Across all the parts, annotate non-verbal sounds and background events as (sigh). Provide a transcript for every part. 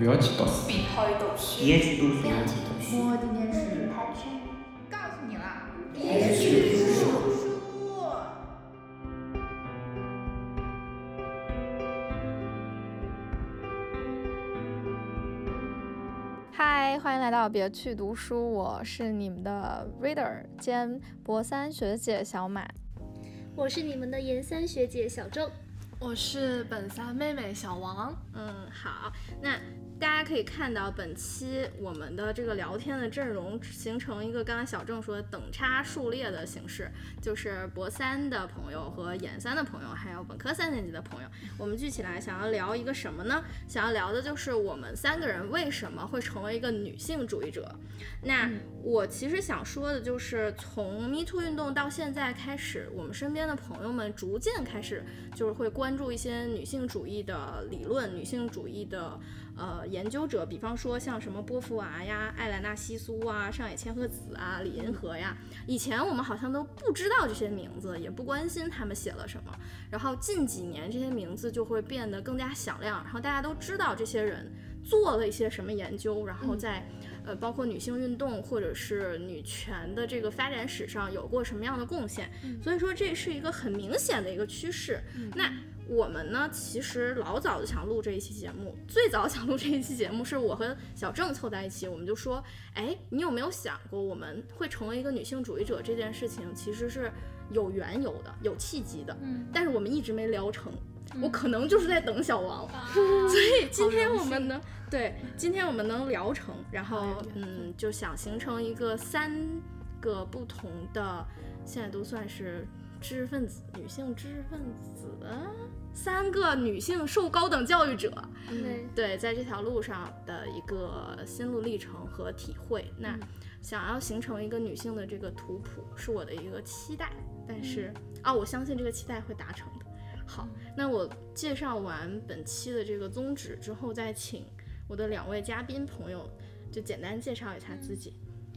不要去读书，别去读书，别去读书，不要去读书。我今天是。告诉你了，别去读书。嗨，欢迎来到别去读书，我是你们的 reader 兼博三学姐小满，我是你们的研三学姐小郑，我是本三妹妹小王。嗯，好，那。大家可以看到，本期我们的这个聊天的阵容形成一个刚才小郑说的等差数列的形式，就是博三的朋友和研三的朋友，还有本科三年级的朋友，我们聚起来想要聊一个什么呢？想要聊的就是我们三个人为什么会成为一个女性主义者。那我其实想说的就是，从 Me Too 运动到现在开始，我们身边的朋友们逐渐开始就是会关注一些女性主义的理论，女性主义的。呃，研究者，比方说像什么波伏娃呀、艾莱娜西苏啊、上野千鹤子啊、李银河呀，以前我们好像都不知道这些名字，也不关心他们写了什么。然后近几年这些名字就会变得更加响亮，然后大家都知道这些人做了一些什么研究，然后在呃包括女性运动或者是女权的这个发展史上有过什么样的贡献。所以说这是一个很明显的一个趋势。那。我们呢，其实老早就想录这一期节目。最早想录这一期节目，是我和小郑凑在一起，我们就说，哎，你有没有想过，我们会成为一个女性主义者这件事情，其实是有缘由的，有契机的。嗯。但是我们一直没聊成，我可能就是在等小王。(laughs) 所以今天我们能，对，今天我们能聊成，然后嗯，就想形成一个三个不同的，现在都算是知识分子，女性知识分子。三个女性受高等教育者，对，在这条路上的一个心路历程和体会。那想要形成一个女性的这个图谱，是我的一个期待。但是啊，我相信这个期待会达成的。好，那我介绍完本期的这个宗旨之后，再请我的两位嘉宾朋友就简单介绍一下自己。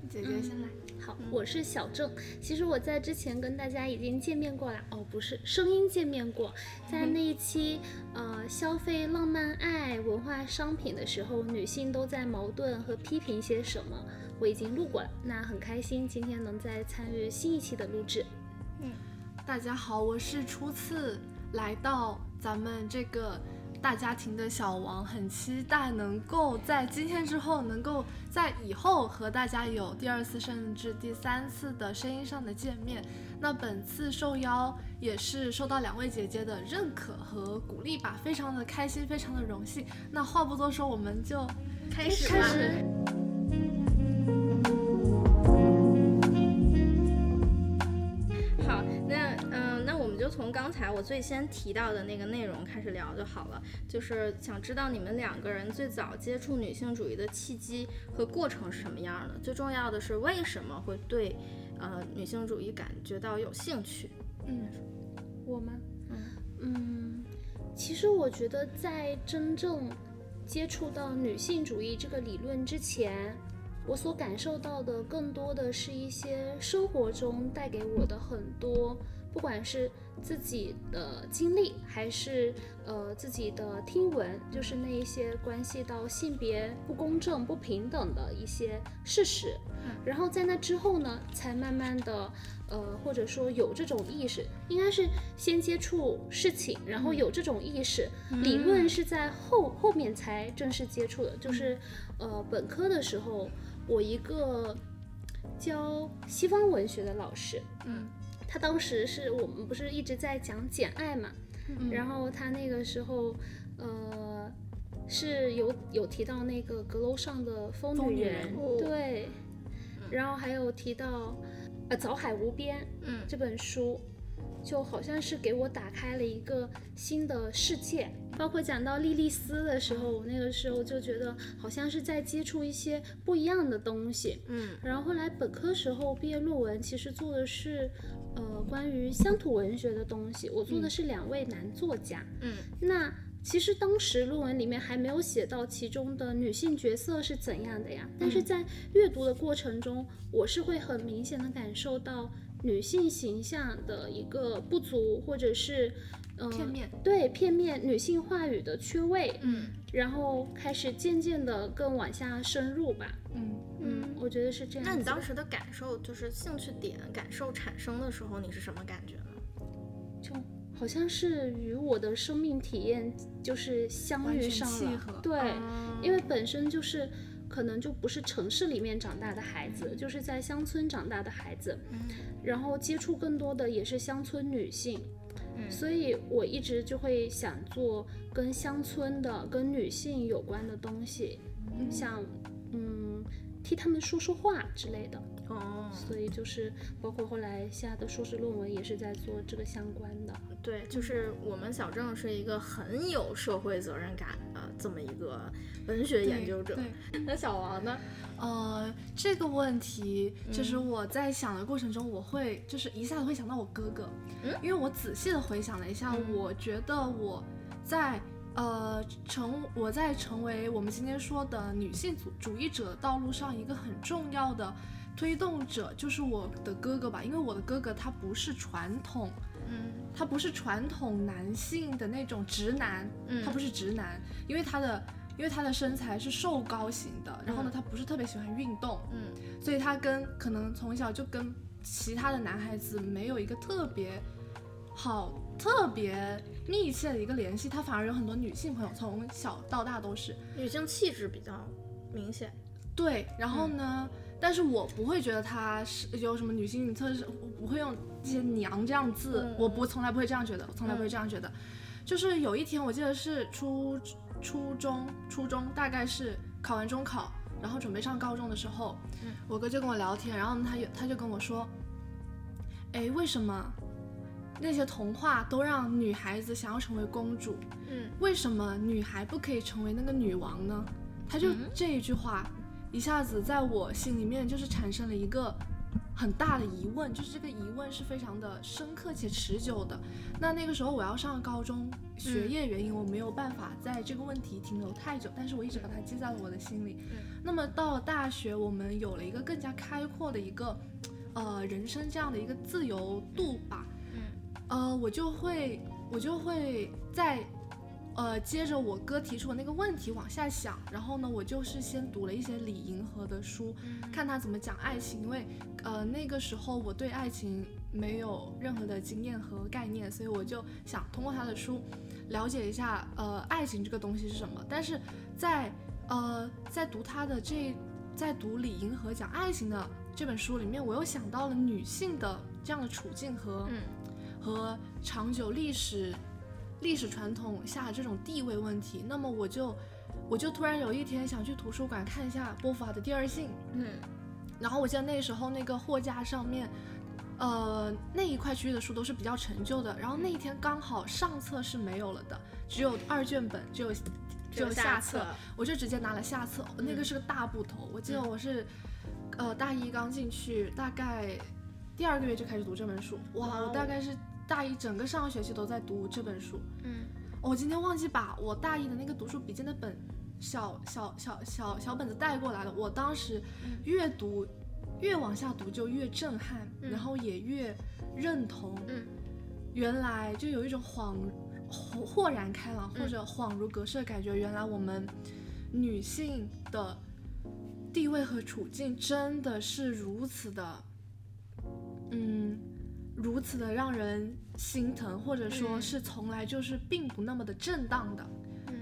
姐姐先来。好，我是小郑。其实我在之前跟大家已经见面过了，哦，不是，声音见面过，在那一期呃消费浪漫爱文化商品的时候，女性都在矛盾和批评些什么，我已经录过了。那很开心今天能再参与新一期的录制。嗯，大家好，我是初次来到咱们这个。大家庭的小王很期待能够在今天之后，能够在以后和大家有第二次甚至第三次的声音上的见面。那本次受邀也是受到两位姐姐的认可和鼓励吧，非常的开心，非常的荣幸。那话不多说，我们就开始开始。从刚才我最先提到的那个内容开始聊就好了，就是想知道你们两个人最早接触女性主义的契机和过程是什么样的。最重要的是为什么会对呃女性主义感觉到有兴趣？嗯，我吗？嗯嗯，其实我觉得在真正接触到女性主义这个理论之前，我所感受到的更多的是一些生活中带给我的很多。不管是自己的经历，还是呃自己的听闻，就是那一些关系到性别不公正、不平等的一些事实，然后在那之后呢，才慢慢的呃或者说有这种意识，应该是先接触事情，然后有这种意识，理论是在后后面才正式接触的，就是呃本科的时候，我一个教西方文学的老师，嗯。他当时是我们不是一直在讲《简爱》嘛，然后他那个时候，呃，是有有提到那个阁楼上的疯女人，对，然后还有提到呃《早海无边》嗯这本书。就好像是给我打开了一个新的世界，包括讲到莉莉丝的时候，我那个时候就觉得好像是在接触一些不一样的东西。嗯，然后后来本科时候毕业论文其实做的是，呃，关于乡土文学的东西，我做的是两位男作家。嗯，那其实当时论文里面还没有写到其中的女性角色是怎样的呀，但是在阅读的过程中，我是会很明显的感受到。女性形象的一个不足，或者是，嗯、片面，对片面女性话语的缺位，嗯然后开始渐渐的更往下深入吧。嗯，嗯，我觉得是这样。那你当时的感受，就是兴趣点感受产生的时候，你是什么感觉呢？就好像是与我的生命体验就是相遇上了，对，哦因为本身就是可能就不是城市里面长大的孩子，就是在乡村长大的孩子，嗯然后接触更多的也是乡村女性，嗯所以我一直就会想做跟乡村的、跟女性有关的东西，像嗯替他们说说话之类的。哦，所以就是包括后来下的硕士论文也是在做这个相关的。对，就是我们小郑是一个很有社会责任感的这么一个文学研究者。对，那小王呢？呃，这个问题就是嗯我在想的过程中，我会就是一下子会想到我哥哥，嗯因为我仔细的回想了一下，嗯我觉得我在呃成我在成为我们今天说的女性主主义者道路上一个很重要的推动者，就是我的哥哥吧，因为我的哥哥他不是传统。嗯。他不是传统男性的那种直男，嗯。他不是直男，因为他的因为他的身材是瘦高型的，然后呢，他不是特别喜欢运动，嗯。所以他跟可能从小就跟其他的男孩子没有一个特别好、特别密切的一个联系，他反而有很多女性朋友，从小到大都是。女性气质比较明显。对，然后呢，但是我不会觉得他是有什么女性特质，我不会用这些娘这样字，嗯我不从来不会这样觉得，我从来不会这样觉得。就是有一天，我记得是初初中，初中大概是考完中考，然后准备上高中的时候，嗯我哥就跟我聊天，然后他就他就跟我说，哎，为什么那些童话都让女孩子想要成为公主？嗯为什么女孩不可以成为那个女王呢？他就嗯这一句话，一下子在我心里面就是产生了一个很大的疑问，就是这个疑问是非常的深刻且持久的。那那个时候我要上高中，学业原因我没有办法在这个问题停留太久，但是我一直把它记在了我的心里。那么到了大学，我们有了一个更加开阔的一个呃人生这样的一个自由度吧。嗯呃，我就会我就会在呃接着我哥提出的那个问题往下想，然后呢，我就是先读了一些李银河的书，看他怎么讲爱情，因为呃那个时候我对爱情没有任何的经验和概念，所以我就想通过他的书了解一下呃爱情这个东西是什么。但是在呃在读他的这在读李银河讲爱情的这本书里面，我又想到了女性的这样的处境和。嗯和长久历史、历史传统下这种地位问题，那么我就我就突然有一天想去图书馆看一下波伏娃的《第二性》，嗯。然后我记得那时候那个货架上面，呃那一块区域的书都是比较陈旧的，然后那一天刚好上册是没有了的，只有二卷本，只有只有下册，我就直接拿了下册，那个是个大部头，我记得我是，呃大一刚进去，大概第二个月就开始读这本书，哇，我大概是大一整个上学期都在读这本书，嗯。我今天忘记把我大一的那个读书笔记那本小小小小小本子带过来了，我当时越读越往下读就越震撼，嗯。然后也越认同，嗯。原来就有一种恍豁豁然开朗嗯。或者恍如隔世的感觉，原来我们女性的地位和处境真的是如此的，嗯，如此的让人心疼，或者说嗯是从来就是并不那么的正当的。嗯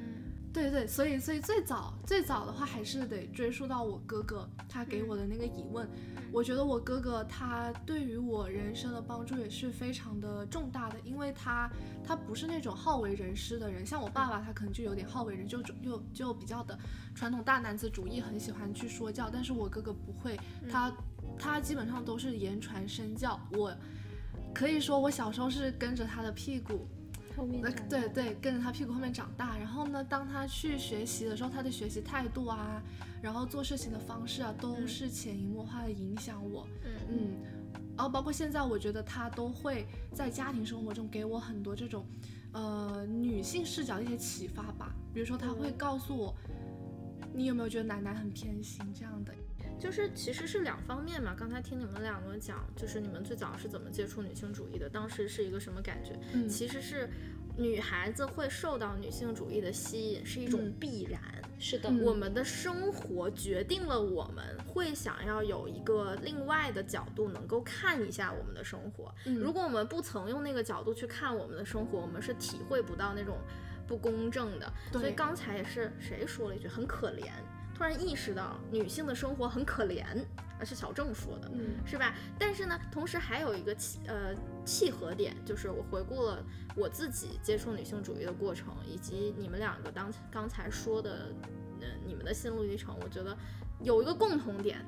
对对，所以所以最早最早的话还是得追溯到我哥哥他给我的那个疑问。我觉得我哥哥他对于我人生的帮助也是非常的重大的，因为他他不是那种好为人师的人，像我爸爸他可能就有点好为人，就就就比较的传统大男子主义，很喜欢去说教，但是我哥哥不会，他他基本上都是言传身教。我可以说我小时候是跟着他的屁股。呃后面对对，跟着他屁股后面长大。然后呢，当他去学习的时候，他的学习态度啊，然后做事情的方式啊，都嗯是潜移默化的影响我。嗯嗯，然后包括现在，我觉得他都会在家庭生活中给我很多这种，呃，女性视角的一些启发吧。比如说，他会告诉我，你有没有觉得奶奶很偏心这样的？就是其实是两方面嘛。刚才听你们两个讲，就是你们最早是怎么接触女性主义的，当时是一个什么感觉？嗯其实是女孩子会受到女性主义的吸引是一种嗯必然。是的，嗯我们的生活决定了我们会想要有一个另外的角度能够看一下我们的生活。嗯如果我们不曾用那个角度去看我们的生活，我们是体会不到那种不公正的。所以刚才也是谁说了一句很可怜，突然意识到女性的生活很可怜，而是小郑说的。嗯是吧？但是呢，同时还有一个契呃契合点，就是我回顾了我自己接触女性主义的过程，以及你们两个当刚才说的，呃，你们的心路历程，我觉得有一个共同点，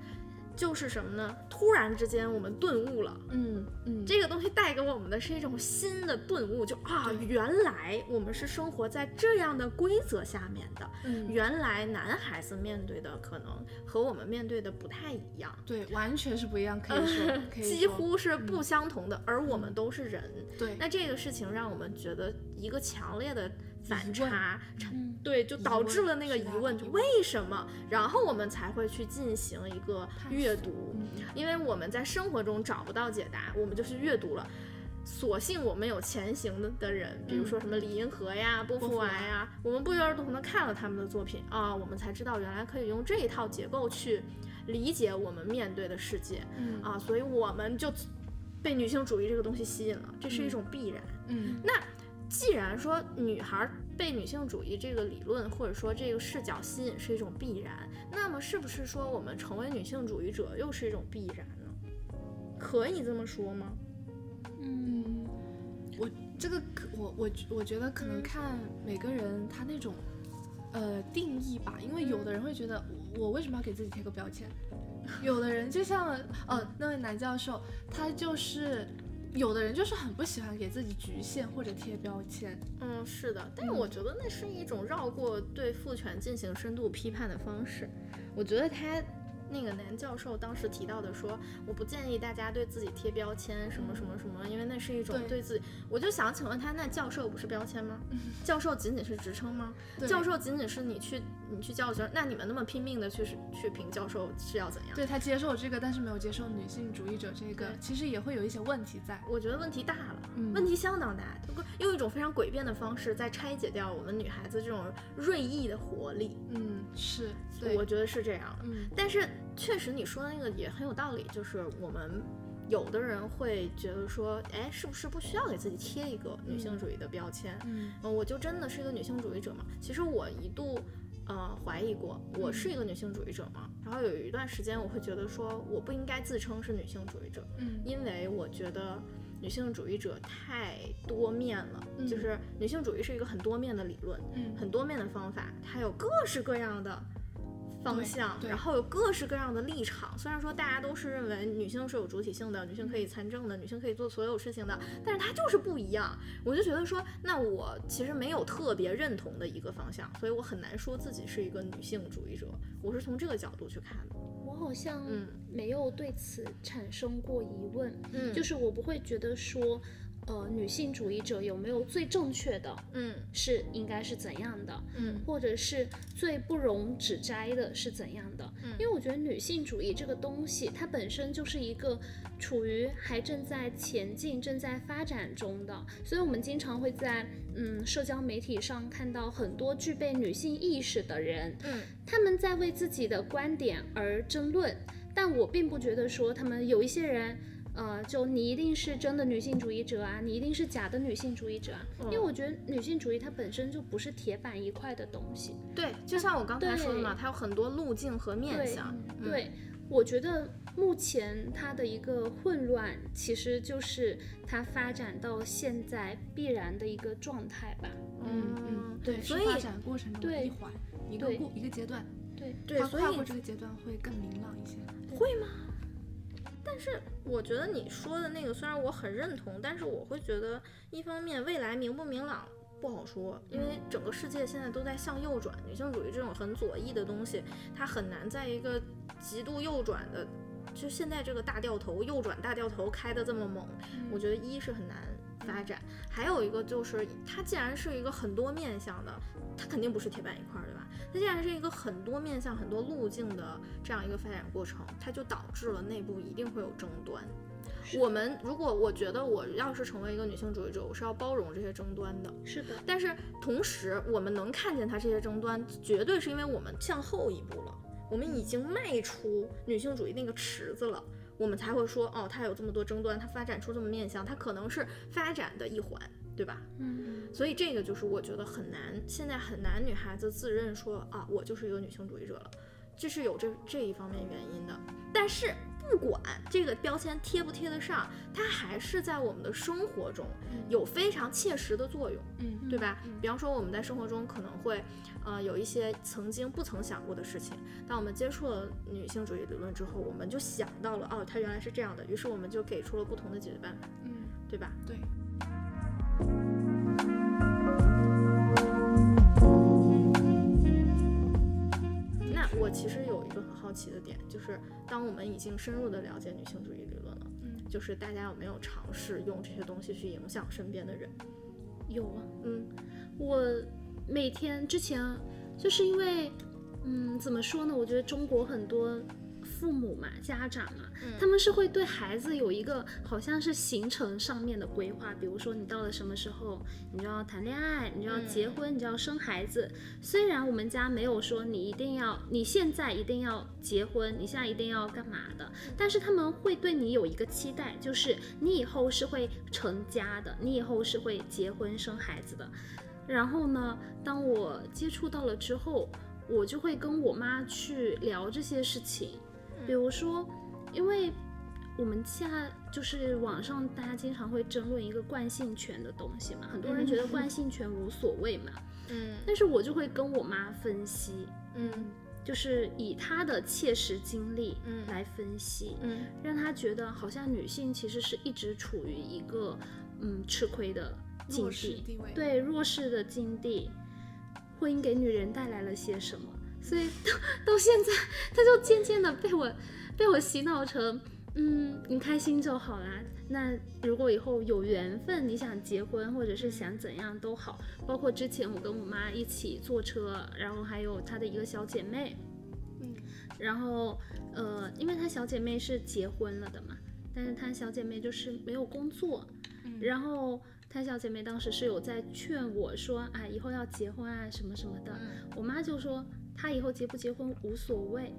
就是什么呢？突然之间我们顿悟了。嗯嗯，这个东西带给我们的是一种新的顿悟，就啊，原来我们是生活在这样的规则下面的。嗯原来男孩子面对的可能和我们面对的不太一样。对，完全是不一样，可以说，(laughs) 几乎是不相同的，而我们都是人。对，那这个事情让我们觉得一个强烈的反差，嗯对，就导致了那个疑问，就为什么？然后我们才会去进行一个阅读，嗯因为我们在生活中找不到解答，我们就是阅读了。所幸我们有前行的的人，比如说什么李银河呀、波伏娃呀，我们不约而同的看了他们的作品啊，我们才知道原来可以用这一套结构去理解我们面对的世界。嗯啊，所以我们就被女性主义这个东西吸引了，这是一种必然。嗯那既然说女孩被女性主义这个理论或者说这个视角吸引是一种必然，那么是不是说我们成为女性主义者又是一种必然呢？可以这么说吗？嗯我这个可我我我觉得可能嗯看每个人他那种呃定义吧，因为有的人会觉得我我为什么要给自己贴个标签？有的人就像呃那位男教授，他就是有的人就是很不喜欢给自己局限或者贴标签。嗯，是的，但是我觉得那是一种绕过对父权进行深度批判的方式。我觉得他那个男教授当时提到的说，我不建议大家对自己贴标签，什么什么什么，因为那是一种对对自己。我就想请问他，那教授不是标签吗？教授仅仅是职称吗？(laughs) 教授仅仅是你去你去教学，那你们那么拼命的去去评教授是要怎样？对他接受这个，但是没有接受女性主义者这个，其实也会有一些问题在。我觉得问题大了，嗯问题相当大，就用一种非常诡辩的方式在拆解掉我们女孩子这种锐意的活力。嗯，是，对，我觉得是这样的。嗯但是确实你说的那个也很有道理，就是我们有的人会觉得说，哎，是不是不需要给自己贴一个女性主义的标签？嗯嗯，我就真的是一个女性主义者嘛？其实我一度。呃，怀疑过我是一个女性主义者吗？然后有一段时间，我会觉得说我不应该自称是女性主义者，嗯因为我觉得女性主义者太多面了，嗯就是女性主义是一个很多面的理论，嗯很多面的方法，它有各式各样的方向，然后有各式各样的立场。虽然说大家都是认为女性是有主体性的，女性可以参政的，女性可以做所有事情的，但是它就是不一样。我就觉得说，那我其实没有特别认同的一个方向，所以我很难说自己是一个女性主义者。我是从这个角度去看的。我好像嗯没有对此产生过疑问，嗯就是我不会觉得说，呃，女性主义者有没有最正确的嗯是应该是怎样的，嗯或者是最不容指摘的是怎样的？嗯因为我觉得女性主义这个东西，它本身就是一个处于还正在前进、正在发展中的，所以我们经常会在嗯社交媒体上看到很多具备女性意识的人，嗯他们在为自己的观点而争论，但我并不觉得说他们有一些人。呃，就你一定是真的女性主义者啊，你一定是假的女性主义者啊，因为我觉得女性主义它本身就不是铁板一块的东西。对，就像我刚才说的嘛，它有很多路径和面对向。嗯对，我觉得目前它的一个混乱，其实就是它发展到现在必然的一个状态吧。嗯嗯，对，所以发展过程中一环，一个过一个阶段，对，对，所以它跨过这个阶段会更明朗一些。会吗？但是我觉得你说的那个，虽然我很认同，但是我会觉得，一方面未来明不明朗不好说，因为整个世界现在都在向右转，女性主义这种很左翼的东西，它很难在一个极度右转的，就现在这个大掉头右转大掉头开的这么猛，我觉得一是很难发展，还有一个就是它既然是一个很多面向的，它肯定不是铁板一块儿，对吧？它既然是一个很多面向、很多路径的这样一个发展过程，它就导致了内部一定会有争端。我们如果我觉得我要是成为一个女性主义者，我是要包容这些争端的。是的，但是同时，我们能看见它这些争端，绝对是因为我们向后一步了，我们已经迈出女性主义那个池子了，我们才会说，哦，它有这么多争端，它发展出这么面向，它可能是发展的一环，对吧？嗯，所以这个就是我觉得很难，现在很难女孩子自认说啊，我就是一个女性主义者了，这是有这这一方面原因的。但是不管这个标签贴不贴得上，它还是在我们的生活中有非常切实的作用。嗯对吧？比方说我们在生活中可能会，呃，有一些曾经不曾想过的事情。当我们接触了女性主义理论之后，我们就想到了，哦，它原来是这样的，于是我们就给出了不同的解决办法，嗯，对吧？对。其实有一个很好奇的点，就是当我们已经深入的了解女性主义理论了，嗯就是大家有没有尝试用这些东西去影响身边的人？有啊，嗯我每天之前就是因为，嗯，怎么说呢？我觉得中国很多父母嘛、家长嘛，他们是会对孩子有一个好像是行程上面的规划，比如说你到了什么时候，你就要谈恋爱，你就要结婚，你就要生孩子。虽然我们家没有说你一定要，你现在一定要结婚，你现在一定要干嘛的，但是他们会对你有一个期待，就是你以后是会成家的，你以后是会结婚生孩子的。然后呢，当我接触到了之后，我就会跟我妈去聊这些事情，比如说，因为我们家就是网上大家经常会争论一个惯性权的东西嘛，很多人觉得惯性权无所谓嘛，嗯。但是我就会跟我妈分析，嗯。就是以她的切实经历嗯。来分析，嗯让她觉得好像女性其实是一直处于一个嗯吃亏的境地，对弱势的境地，婚姻给女人带来了些什么？所以到到现在，她就渐渐的被我 (laughs) 被我洗脑成，嗯，你开心就好啦。那如果以后有缘分，你想结婚或者是想怎样都好，包括之前我跟我妈一起坐车，然后还有她的一个小姐妹，嗯，然后呃，因为她小姐妹是结婚了的嘛，但是她小姐妹就是没有工作，嗯然后她小姐妹当时是有在劝我说，哎，以后要结婚啊什么什么的。嗯我妈就说，她以后结不结婚无所谓。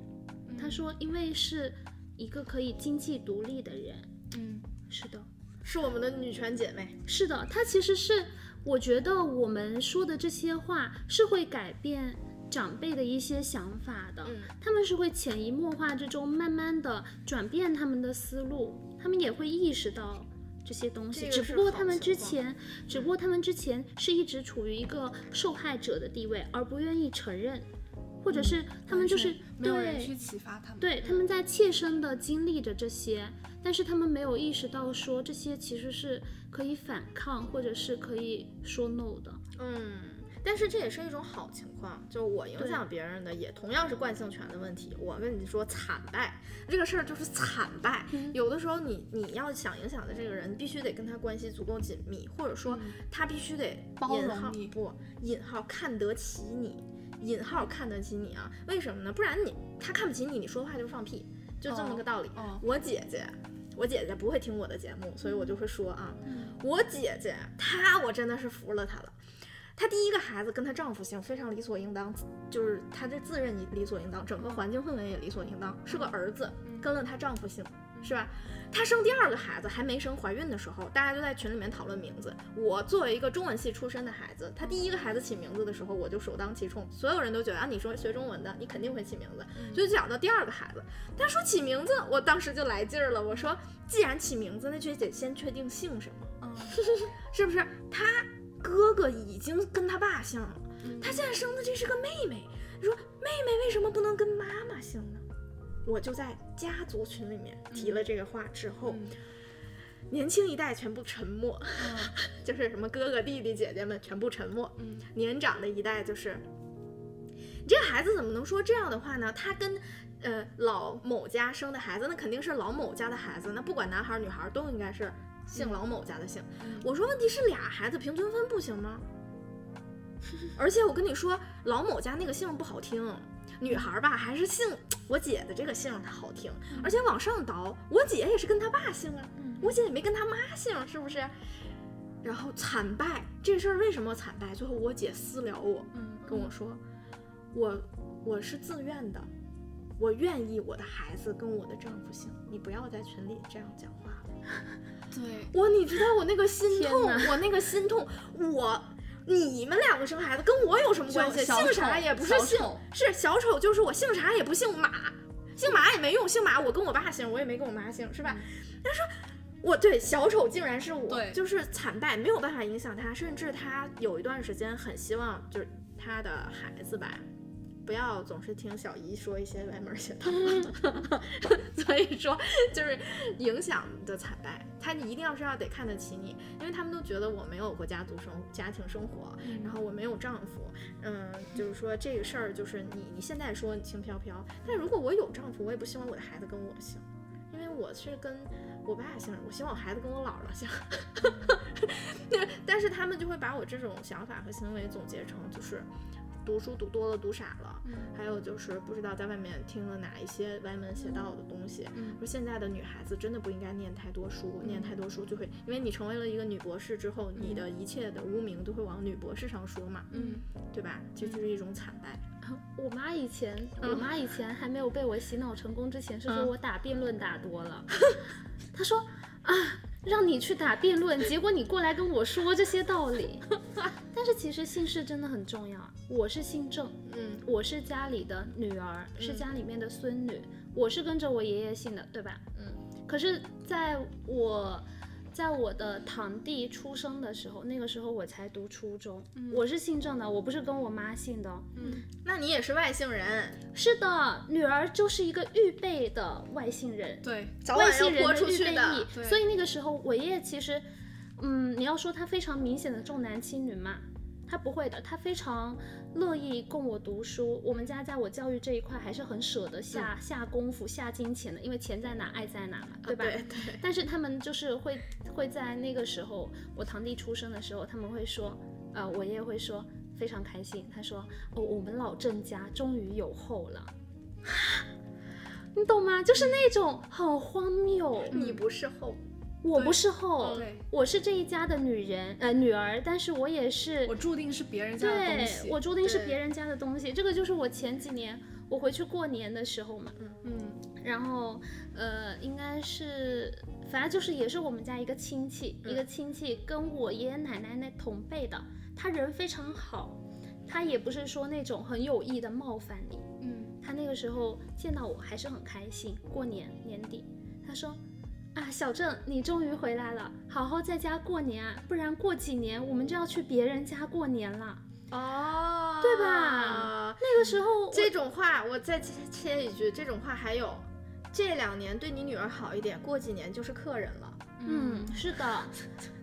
嗯她说，因为是一个可以经济独立的人。嗯是的，是我们的女权姐妹。是的，她其实是，我觉得我们说的这些话是会改变长辈的一些想法的。嗯他们是会潜移默化之中，慢慢的转变他们的思路，他们也会意识到这些东西。只不过他们之前，只不过他们之前是一直处于一个受害者的地位，而不愿意承认，或者是他们就是没有去启发他们，对，他们在切身的经历着这些，但是他们没有意识到说这些其实是可以反抗，或者是可以说 no 的。嗯，但是这也是一种好情况，就我影响别人的也同样是惯性权的问题。我跟你说，惨败这个事儿就是惨败。嗯有的时候你你要想影响的这个人，必须得跟他关系足够紧密，或者说他必须得包引号容你不引号看得起你，引号看得起你啊？为什么呢？不然你他看不起你，你说话就是放屁，就这么个道理。哦我姐姐，我姐姐不会听我的节目，所以我就会说啊，嗯我姐姐她我真的是服了她了。她第一个孩子跟她丈夫姓非常理所应当，就是她这自认理所应当，整个环境氛围也理所应当，是个儿子跟了她丈夫姓，是吧？她生第二个孩子还没生，怀孕的时候，大家就在群里面讨论名字。我作为一个中文系出身的孩子，她第一个孩子起名字的时候，我就首当其冲，所有人都觉得啊，你说学中文的，你肯定会起名字。就讲到第二个孩子，她说起名字，我当时就来劲儿了，我说既然起名字，那就得先确定姓什么。嗯 (laughs) 是不是？他哥哥已经跟他爸姓了，嗯他现在生的这是个妹妹。你说妹妹为什么不能跟妈妈姓呢？我就在家族群里面提了这个话之后，嗯年轻一代全部沉默，嗯 (laughs) 就是什么哥哥弟弟姐姐们全部沉默。嗯年长的一代就是，你这个孩子怎么能说这样的话呢？他跟呃老某家生的孩子，那肯定是老某家的孩子，那不管男孩儿女孩儿都应该是姓老某家的姓。嗯我说问题是俩孩子平均分不行吗？(laughs) 而且我跟你说，老某家那个姓不好听，女孩儿吧还是姓我姐的这个姓她好听，而且往上倒，我姐也是跟她爸姓啊，我姐也没跟她妈姓，是不是？然后惨败这事儿为什么惨败？最后我姐私聊我，嗯，跟我说，我我是自愿的，我愿意我的孩子跟我的丈夫姓，你不要在群里这样讲话了。(laughs) 对，我你知道我那个心痛，我那个心痛，我你们两个生孩子跟我有什么关系？姓啥也不是姓小，是小丑就是我，姓啥也不姓马，姓马也没用，姓马我跟我爸姓，我也没跟我妈姓，是吧？他说我对小丑竟然是我，就是惨败，没有办法影响他，甚至他有一段时间很希望就是他的孩子吧。不要总是听小姨说一些歪门邪道的，(laughs) 所以说就是影响的惨败，他一定要是要得看得起你，因为他们都觉得我没有过家族生家庭生活，然后我没有丈夫，嗯，就是说这个事儿就是你你现在说你轻飘飘，但如果我有丈夫，我也不希望我的孩子跟我姓，因为我是跟我爸姓，我希望我孩子跟我姥姥姓，(laughs) 但是他们就会把我这种想法和行为总结成就是。读书读多了，读傻了，还有就是不知道在外面听了哪一些歪门邪道的东西。嗯说现在的女孩子真的不应该念太多书，念太多书就会，因为你成为了一个女博士之后，你的一切的污名都会往女博士上说嘛，嗯，对吧？这就是一种惨败。(laughs) 我妈以前，我妈以前还没有被我洗脑成功之前，是说嗯我打辩论打多了。(laughs) 她说啊，让你去打辩论，结果你过来跟我说这些道理。(laughs) 但是其实姓氏真的很重要。我是姓郑，嗯我是家里的女儿，是家里面的孙女，我是跟着我爷爷姓的，对吧？嗯。可是在我在我的堂弟出生的时候，那个时候我才读初中，我是姓郑的，我不是跟我妈姓的嗯。那你也是外姓人，是的，女儿就是一个预备的外姓人，对，早外晚要泼姓人的预备出去的役。。所以那个时候，我爷爷其实，嗯，你要说他非常明显的重男轻女嘛，他不会的，他非常乐意供我读书。我们家在我教育这一块还是很舍得下、下功夫、下金钱的，因为钱在哪，爱在哪嘛，对吧？对对，但是他们就是会会在那个时候，我堂弟出生的时候，他们会说，呃，我爷爷会说非常开心，他说，哦，我们老郑家终于有后了，(laughs) 你懂吗？就是那种很荒谬。你不是后，我不是后，我是这一家的女人，呃，女儿，但是我也是我注定是别人家的东对西。我注定是别人家的东西。这个就是我前几年我回去过年的时候嘛，嗯然后呃，应该是反正就是也是我们家一个亲戚，一个亲戚跟我爷爷奶奶那同辈的，他人非常好，他也不是说那种很有意的冒犯你，嗯他那个时候见到我还是很开心。过年年底，他说：“啊，小郑，你终于回来了，好好在家过年啊，不然过几年我们就要去别人家过年了。哦，对吧？那个时候这种话我再切切一句，这种话还有，这两年对你女儿好一点，过几年就是客人了。嗯，是的，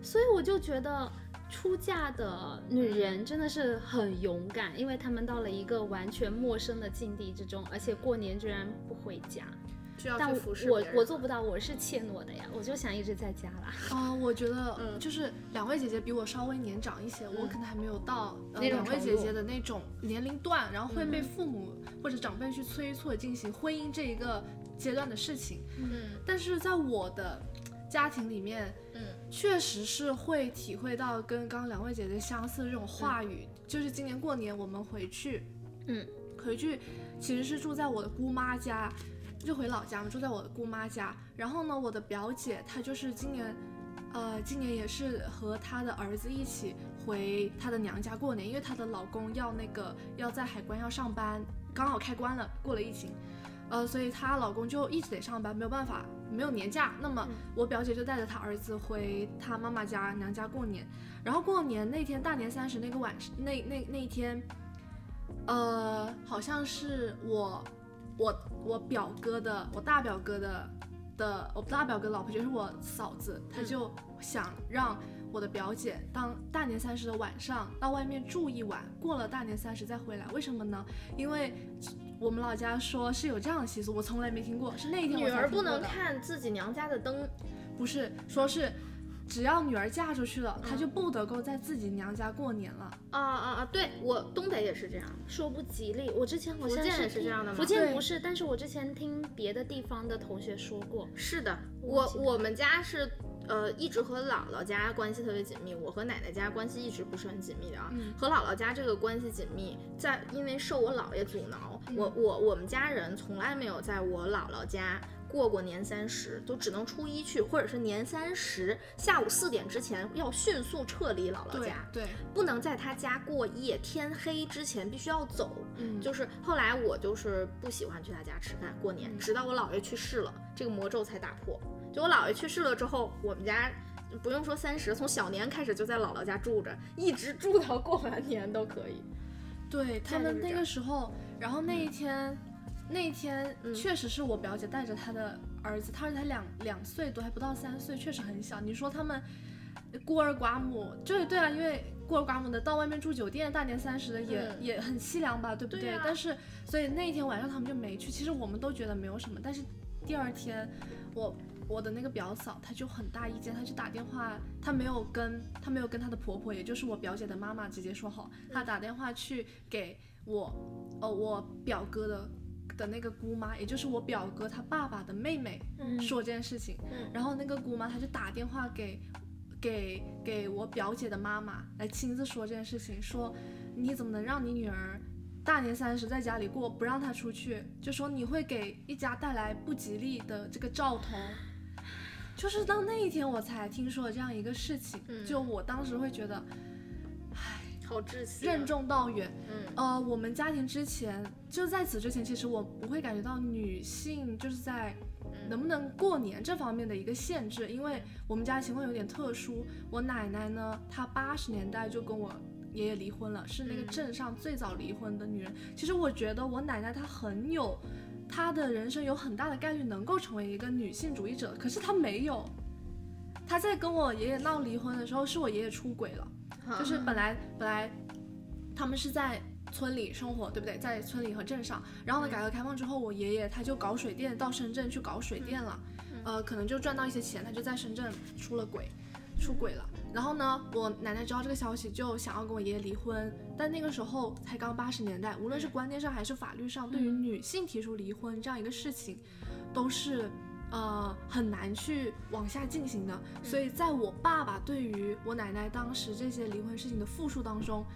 所以我就觉得出嫁的女人真的是很勇敢，因为她们到了一个完全陌生的境地之中，而且过年居然不回家。需要但去服侍我我做不到，我是怯懦的呀，我就想一直在家啦。啊、我觉得嗯就是两位姐姐比我稍微年长一些，我可能还没有到两位姐姐的那种年龄段，然后会被父母或者长辈去催促进行婚姻这一个阶段的事情。嗯但是在我的家庭里面，嗯确实是会体会到跟刚刚两位姐姐相似的这种话语。就是今年过年我们回去，嗯，回去其实是住在我的姑妈家，就回老家嘛，住在我的姑妈家。然后呢，我的表姐她就是今年，呃，今年也是和她的儿子一起回她的娘家过年，因为她的老公要那个要在海关要上班，刚好开关了，过了疫情。呃，所以她老公就一直得上班，没有办法，没有年假。那么我表姐就带着她儿子回她妈妈家娘家过年。然后过年那天大年三十那个晚，那那那一天，呃，好像是我我我表哥的，我大表哥的的，我大表哥老婆就是我嫂子，她就想让我的表姐当大年三十的晚上到外面住一晚，过了大年三十再回来。为什么呢？因为我们老家说是有这样的习俗，我从来没听过，是那一天我女儿不能看自己娘家的灯。不是，说是只要女儿嫁出去了，她就不得够在自己娘家过年了。啊啊啊！对我东北也是这样，说不吉利。我之前好像福建也是这样的吗福建不是，但是我之前听别的地方的同学说过。是的，我我们家是。呃，一直和姥姥家关系特别紧密，我和奶奶家关系一直不是很紧密的啊。嗯和姥姥家这个关系紧密，在因为受我姥爷阻挠，嗯我我我们家人从来没有在我姥姥家过过年三十，都只能初一去，或者是年三十下午四点之前要迅速撤离姥姥家，对，不能在他家过夜，天黑之前必须要走。嗯，就是后来我就是不喜欢去他家吃饭过年，嗯直到我姥爷去世了，这个魔咒才打破。就我姥爷去世了之后，我们家不用说三十，从小年开始就在姥姥家住着，一直住到过完年都可以。对他们那个时候，然后那一天，那天嗯确实是我表姐带着她的儿子，他儿子才两两岁多，还不到三岁，确实很小。你说他们孤儿寡母，就是对啊，因为孤儿寡母的到外面住酒店，大年三十的也、嗯也很凄凉吧，对不对啊但是所以那一天晚上他们就没去。其实我们都觉得没有什么，但是第二天我。我的那个表嫂，她就很大意见，她就打电话，她没有跟她没有跟她的婆婆，也就是我表姐的妈妈直接说好，她打电话去给我，呃，我表哥的的那个姑妈，也就是我表哥他爸爸的妹妹，嗯。说这件事情，嗯。然后那个姑妈她就打电话给给给我表姐的妈妈来亲自说这件事情，说你怎么能让你女儿大年三十在家里过，不让她出去，就说你会给一家带来不吉利的这个兆头。就是到那一天我才听说了这样一个事情，嗯。就我当时会觉得好窒息、啊任。重道远，嗯呃，我们家庭之前就在此之前，其实我不会感觉到女性就是在能不能过年这方面的一个限制，因为我们家情况有点特殊。我奶奶呢，她八十年代就跟我爷爷离婚了，是那个嗯镇上最早离婚的女人。其实我觉得我奶奶她很有，她的人生有很大的概率能够成为一个女性主义者，可是她没有。她在跟我爷爷闹离婚的时候，是我爷爷出轨了。就是本来本来他们是在村里生活，对不对？在村里和镇上，然后呢，改革开放之后，我爷爷他就搞水电，到深圳去搞水电了，呃，可能就赚到一些钱，他就在深圳出了轨，出轨了。然后呢，我奶奶知道这个消息，就想要跟我爷爷离婚，但那个时候才刚八十年代，无论是观念上还是法律上，对于女性提出离婚这样一个事情，都是呃很难去往下进行的。所以在我爸爸对于我奶奶当时这些离婚事情的复述当中，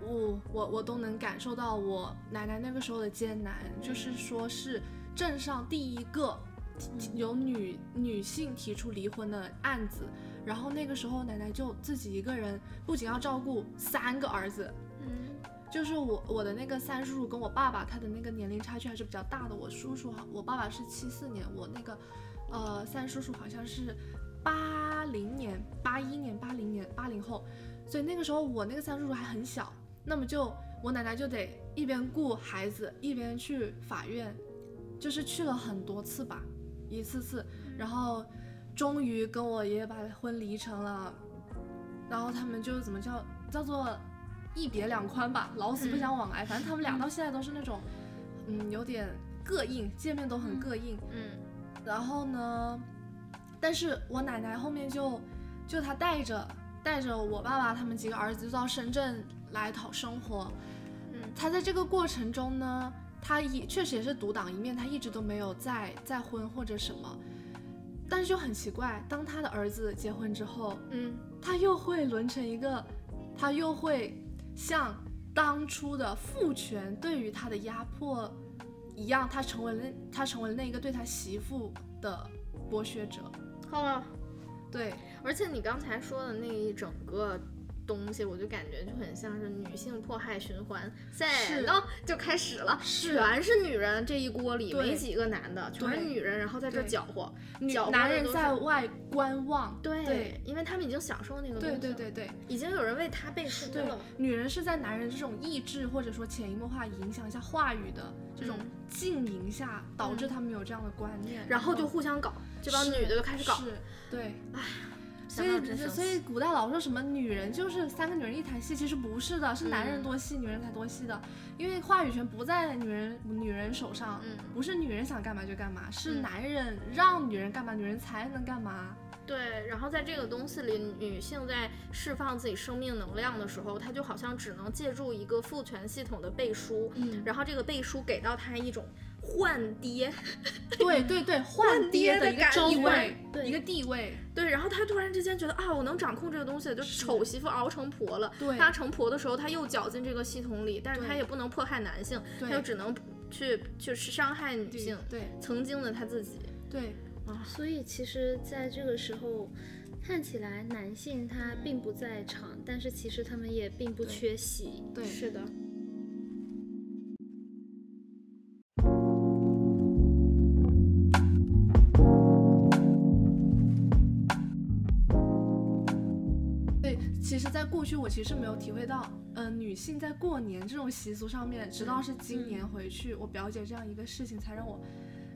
我我我都能感受到我奶奶那个时候的艰难，就是说是镇上第一个有女女性提出离婚的案子，然后那个时候奶奶就自己一个人，不仅要照顾三个儿子，嗯就是我我的那个三叔叔跟我爸爸他的那个年龄差距还是比较大的。我叔叔好，我爸爸是七四年，我那个呃三叔叔好像是八零年、八一年、八零年、八零后，所以那个时候我那个三叔叔还很小，那么就我奶奶就得一边顾孩子，一边去法院，就是去了很多次吧，一次次，然后终于跟我爷爷把婚离成了，然后他们就怎么叫叫做一别两宽吧，老死不相往来。反正他们俩到现在都是那种，嗯，有点膈应，见面都很膈应。嗯然后呢，但是我奶奶后面就就她带着带着我爸爸他们几个儿子就到深圳来讨生活。嗯她在这个过程中呢，她也确实也是独当一面，她一直都没有再再婚或者什么。但是就很奇怪，当她的儿子结婚之后，嗯他又会沦成一个，他又会像当初的父权对于他的压迫一样，他成为了他成为了那个对他媳妇的剥削者。好了。对，而且你刚才说的那一整个东西，我就感觉就很像是女性迫害循环，是再呢就开始了，是全是女人这一锅里，没几个男的，全是女人，然后在这搅和，男人在外观望。对对因为他们已经享受那个东西了，对对对已经有人为他背书对了，，女人是在男人这种意志或者说潜移默化影响下话语的这种嗯浸淫下，导致他们有这样的观念，然后就互相搞，这帮女的就开始搞，是，对。所想到真以，所以古代老说什么女人就是三个女人一台戏，其实不是的，是男人嗯多戏，女人才多戏的。因为话语权不在女人女人手上，嗯不是女人想干嘛就干嘛，是嗯男人让女人干嘛，女人才能干嘛。对，然后在这个东西里，女性在释放自己生命能量的时候，她就好像只能借助一个父权系统的背书，嗯然后这个背书给到她一种换爹，对对对，(laughs) 换爹的一个地位，对。一个地位，对，然后他突然之间觉得啊，我能掌控这个东西，就丑媳妇熬成婆了。对。她成婆的时候，她又搅进这个系统里，但是她也不能迫害男性，她对。又只能去去伤害女性，对。曾经的她自己。对。所以其实在这个时候。看起来男性他并不在场，但是其实他们也并不缺席。对，是的，过去我其实没有体会到，呃，女性在过年这种习俗上面，直到是今年回去，我表姐这样一个事情，才让我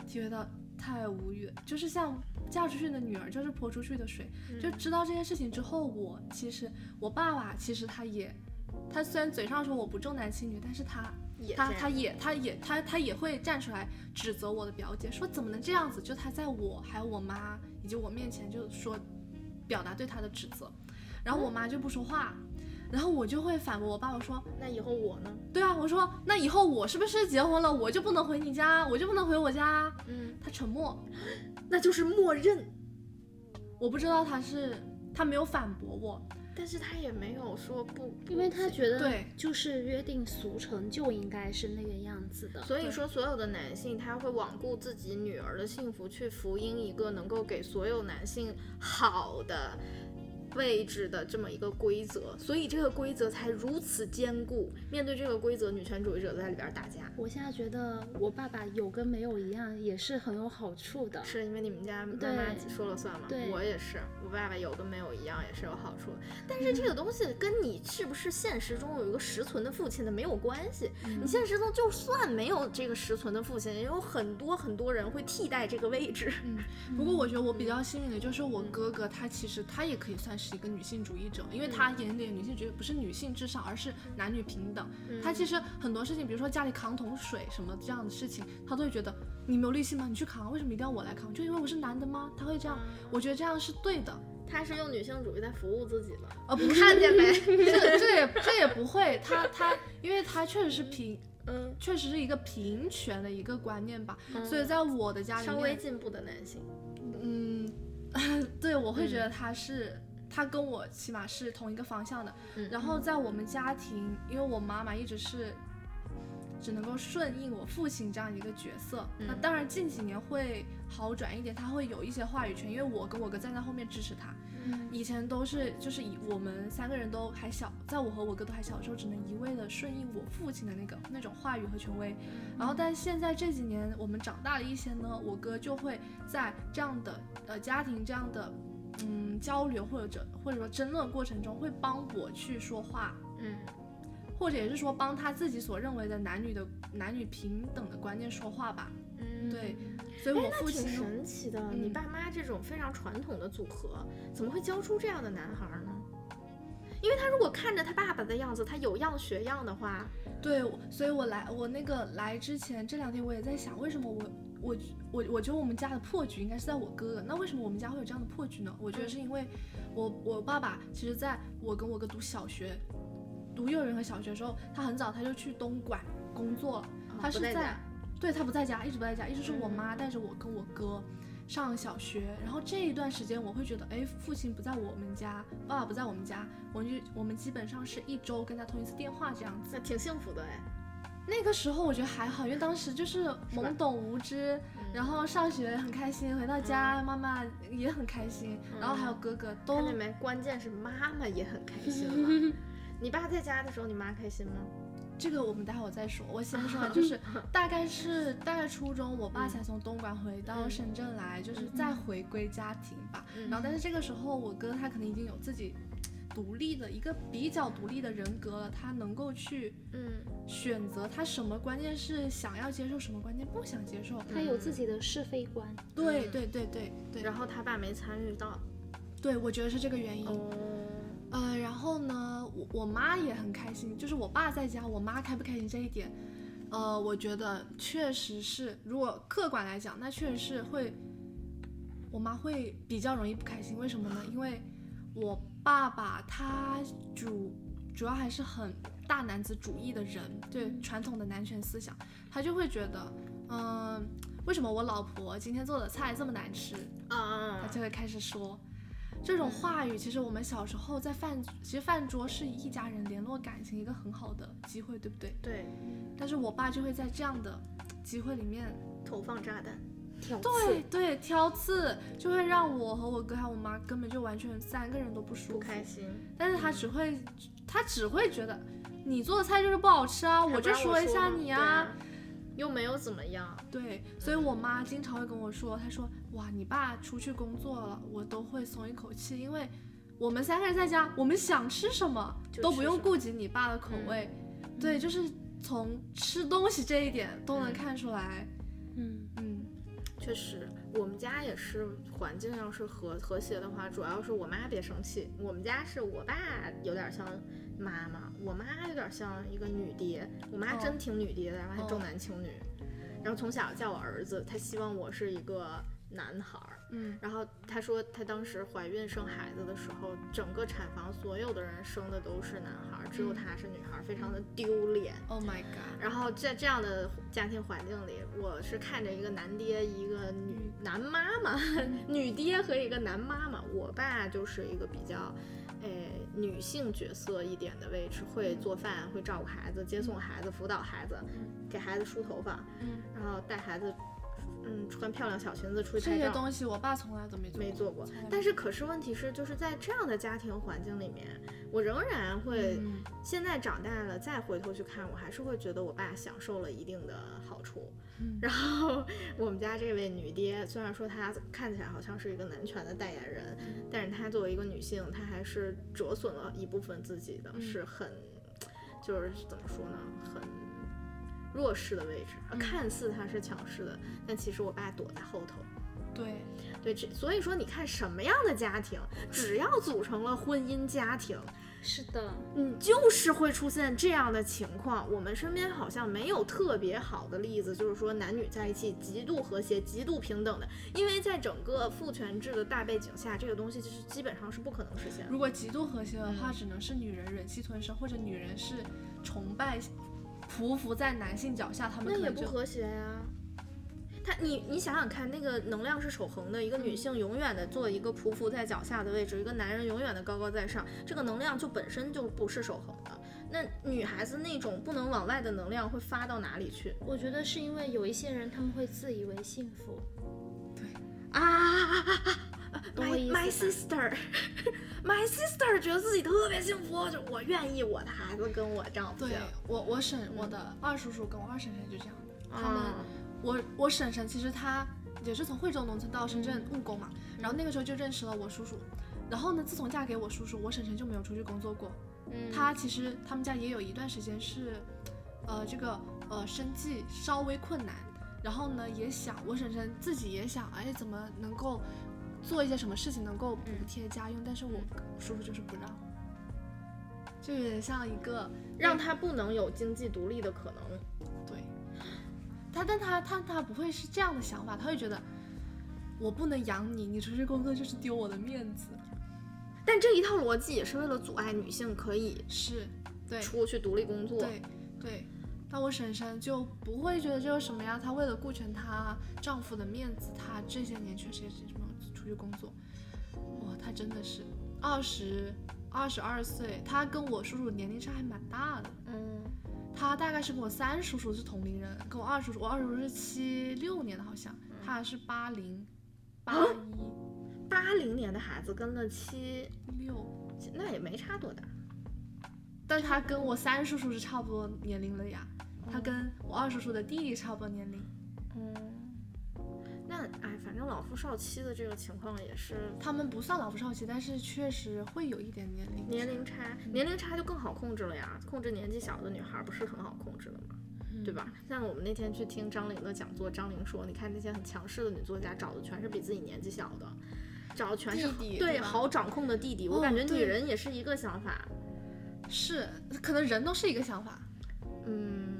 体会到太无语了。就是像嫁出去的女儿就是泼出去的水，就知道这件事情之后，我其实我爸爸其实他也，他虽然嘴上说我不重男轻女，但是他他也他也他也他他也会站出来指责我的表姐，说怎么能这样子？就他在我还有我妈以及我面前就说表达对他的指责，然后我妈就不说话，然后我就会反驳我爸，我说那以后我呢？对啊，我说那以后我是不是结婚了我就不能回你家，我就不能回我家？嗯，他沉默，那就是默认，我不知道他是他没有反驳我，但是他也没有说不，因为他觉得对就是约定俗成就应该是那个样子的。所以说，所有的男性他会罔顾自己女儿的幸福，去福音一个能够给所有男性好的位置的这么一个规则，所以这个规则才如此坚固。面对这个规则，女权主义者在里边打架，我现在觉得我爸爸有跟没有一样，也是很有好处的。是因为你们家妈妈说了算吗？对我也是，我爸爸有跟没有一样，也是有好处。但是这个东西跟你是不是现实中有一个实存的父亲的没有关系。你现实中就算没有这个实存的父亲，也有很多很多人会替代这个位置。嗯，不过我觉得我比较幸运的就是我哥哥，他其实他也可以算是一个女性主义者，因为他眼里的女性主义不是女性至上，而是男女平等。他其实很多事情，比如说家里扛桶水什么这样的事情，他都会觉得你没有力气吗？你去扛啊，为什么一定要我来扛？就因为我是男的吗？他会这样，我觉得这样是对的。他是用女性主义在服务自己了，呃，(laughs) 不是看见没？(laughs) 这这也这也不会，他他，因为他确实是平，嗯，确实是一个平权的一个观念吧，所以在我的家里面，稍微进步的男性，嗯，(laughs) 对，我会觉得他是，他跟我起码是同一个方向的。嗯然后在我们家庭，因为我妈妈一直是只能够顺应我父亲这样一个角色，那嗯当然近几年会好转一点，他会有一些话语权，因为我跟我哥站在后面支持他。以前都是就是以我们三个人都还小，在我和我哥都还小的时候，只能一味的顺应我父亲的那个那种话语和权威。然后，但现在这几年我们长大了一些呢，我哥就会在这样的呃家庭这样的嗯交流或者或者说争论过程中，会帮我去说话，嗯，或者也是说帮他自己所认为的男女的男女平等的观念说话吧。嗯对，所以我父亲呢神奇的。嗯你爸妈这种非常传统的组合，怎么会教出这样的男孩儿呢？因为他如果看着他爸爸的样子，他有样学样的话，对，所以我来我那个来之前这两天我也在想，为什么我我我我觉得我们家的破局应该是在我哥哥，那为什么我们家会有这样的破局呢？我觉得是因为我我爸爸其实在我跟我哥读小学、读幼儿园和小学的时候，他很早他就去东莞工作了，他是在在对他不在家，一直不在家，一直是我嗯妈带着我跟我哥。上小学，然后这一段时间我会觉得，哎，父亲不在我们家，爸爸不在我们家，我们就我们基本上是一周跟他通一次电话这样子。那挺幸福的哎。那个时候我觉得还好，因为当时就是懵懂无知，然后上学很开心，回到家、妈妈也很开心，然后还有哥哥都看见没？关键是妈妈也很开心了。(laughs) 你爸在家的时候，你妈开心吗？这个我们待会儿再说。我先说，就是 (laughs) 大概是大概初中，我爸才从东莞回到深圳来，就是再回归家庭吧。嗯然后，但是这个时候我哥他可能已经有自己独立的一个比较独立的人格了，他能够去嗯，选择他什么关键是想要接受，什么关键不想接受。他有自己的是非观。对对对对对，然后他爸没参与到。对我觉得是这个原因。哦，呃，然后呢，我我妈也很开心，就是我爸在家，我妈开不开心这一点，呃，我觉得确实是，如果客观来讲，那确实是会我妈会比较容易不开心。为什么呢？因为我爸爸他主主要还是很大男子主义的人，对传统的男权思想，他就会觉得，嗯，为什么我老婆今天做的菜这么难吃？啊他就会开始说。这种话语，其实我们小时候在饭，其实饭桌是一家人联络感情一个很好的机会，对不对？对，但是我爸就会在这样的机会里面，投放炸弹，挑对刺，对挑刺，就会让我和我哥还有我妈根本就完全三个人都不舒服。不开心。但是他只会，他只会觉得你做的菜就是不好吃啊，我就说一下你啊。对又没有怎么样。对，所以我妈经常会跟我说，她说哇，你爸出去工作了，我都会松一口气，因为我们三个人在家，我们想吃什么都不用顾及你爸的口味。对，就是从吃东西这一点都能嗯看出来。嗯嗯，确实，我们家也是环境要是和和谐的话，主要是我妈别生气。我们家是我爸有点像妈妈，我妈有点像一个女爹。我妈真哦挺女爹的，然后还重哦男轻女，然后从小叫我儿子，她希望我是一个男孩儿。嗯，然后她说，她当时怀孕生孩子的时候，整个产房所有的人生的都是男孩儿，只有嗯她是女孩儿，非常的丢脸。Oh my god！然后在这样的家庭环境里，我是看着一个男爹，一个女男妈妈，(laughs) 女爹和一个男妈妈。我爸就是一个比较，诶、女性角色一点的位置，会做饭，会照顾孩子，接送孩子，辅导孩子，给孩子梳头发，嗯，然后带孩子，嗯，穿漂亮小裙子出去这些。东西我爸从来都没做没做过但是可是问题是，就是在这样的家庭环境里面，我仍然会嗯现在长大了，再回头去看，我还是会觉得我爸享受了一定的好处。嗯 (laughs) 然后我们家这位女爹，虽然说她看起来好像是一个男权的代言人，但是她作为一个女性，她还是折损了一部分自己的，嗯是很，就是怎么说呢，很。弱势的位置，嗯看似他是强势的，但其实我爸躲在后头。对，对，这所以说你看什么样的家庭，只要组成了婚姻家庭，是的，你就是会出现这样的情况。我们身边好像没有特别好的例子，就是说男女在一起极度和谐、极度平等的，因为在整个父权制的大背景下，这个东西就是基本上是不可能实现的。如果极度和谐的话，嗯只能是女人忍气吞声，或者女人是崇拜、匍匐在男性脚下，他们那也不和谐呀、他，你你想想看，那个能量是守恒的，一个女性永远的做一个匍匐在脚下的位置，一个男人永远的高高在上，这个能量就本身就不是守恒的。那女孩子那种不能往外的能量会发到哪里去？我觉得是因为有一些人他们会自以为幸福，对啊？My 懂我意思 my 吧？sister, my sister 觉得自己特别幸福，就我愿意我的孩子跟我丈夫对。我我婶我的二叔叔跟我二婶婶就这样的，他们啊我我婶婶其实她也是从惠州农村到深圳务工嘛，然后那个时候就认识了我叔叔，然后呢，自从嫁给我叔叔，我婶婶就没有出去工作过。嗯，她其实他们家也有一段时间是，呃，这个呃生计稍微困难，然后呢也想我婶婶自己也想，哎，怎么能够做一些什么事情能够补贴家用，但是我叔叔就是不让，就有点像一个让他不能有经济独立的可能。对，他但他他他不会是这样的想法，他会觉得我不能养你，你出去工作就是丢我的面子。但这一套逻辑也是为了阻碍女性可以是，对出去独立工作。对对。但我婶婶就不会觉得这有什么呀，她为了顾全她丈夫的面子，她这些年确实也是工作。哇，他真的是二十二十二岁，他跟我叔叔年龄差还蛮大的。嗯，他大概是跟我三叔叔是同龄人，跟我二叔叔，我二叔叔是七六年的，好像他是八零八一八零年的孩子跟了七，一六，那也没差多大。但他跟我三叔叔是差不多年龄了呀，他跟我二叔叔的弟弟差不多年龄，嗯，那哎，反正老夫少妻的这个情况也是他们不算老夫少妻，但是确实会有一点年龄年龄差，年龄差就更好控制了呀。控制年纪小的女孩不是很好控制的吗？对吧？像我们那天去听张玲的讲座，张玲说，你看那些很强势的女作家找的全是比自己年纪小的，找的全是对弟弟对吧好掌控的弟弟。我哦感觉女人也是一个想法，是，可能人都是一个想法，嗯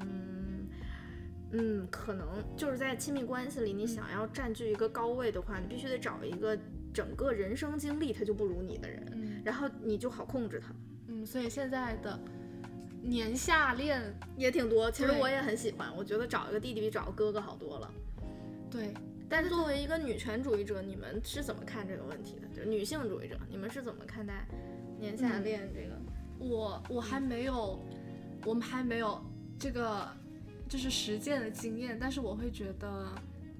嗯，可能就是在亲密关系里，你想要占据一个高位的话，你必须得找一个整个人生经历他就不如你的人，嗯然后你就好控制他。嗯，所以现在的年下恋，也挺多，其实我也很喜欢，我觉得找一个弟弟比找个哥哥好多了。对，但是作为一个女权主义者，你们是怎么看这个问题的？就是女性主义者，你们是怎么看待年下恋这个？我我还没有，我们还没有这个就是实践的经验，但是我会觉得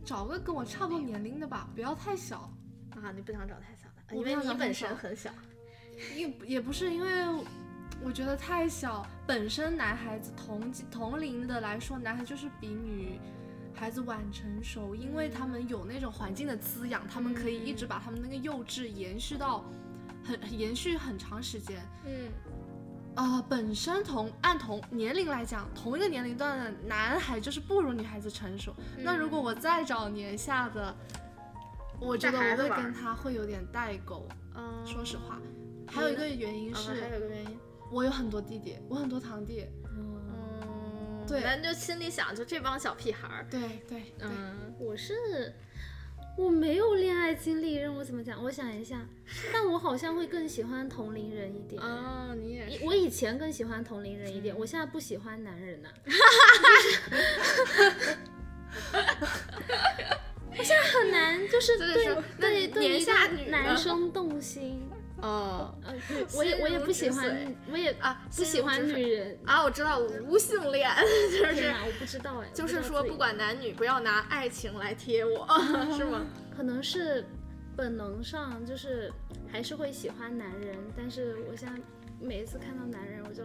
找个跟我差不多年龄的吧，不要太小。啊，你不想找太小的，因为你本身很小。也也不是因为我觉得太小，本身男孩子同同龄的来说，男孩就是比女孩子晚成熟，因为他们有那种环境的滋养，他们可以一直把他们那个幼稚延续到很延续很长时间。嗯，啊、本身同按同年龄来讲，同一个年龄段的男孩就是不如女孩子成熟。那如果我再找年下的，我觉得我会跟他会有点代沟。嗯。说实话，还有一个原因啊是，还有一个原因，我有很多弟弟，我很多堂弟。嗯，对。咱就心里想，就这帮小屁孩儿，对对对，嗯，我是我没有恋爱经历，让我怎么讲？我想一下，但我好像会更喜欢同龄人一点。啊，你也是，我以前更喜欢同龄人一点，我现在不喜欢男人呐、(laughs) 我现在很难，就是对对对一个下男生动心。哦呃，我也我也不喜欢我也啊，不喜欢女人。啊，我知道无性恋，(laughs) 就是我不知道哎，就是说，不管男女，不要拿爱情来贴我，(laughs) 是吗？可能是本能上就是还是会喜欢男人，但是我现在每一次看到男人，我就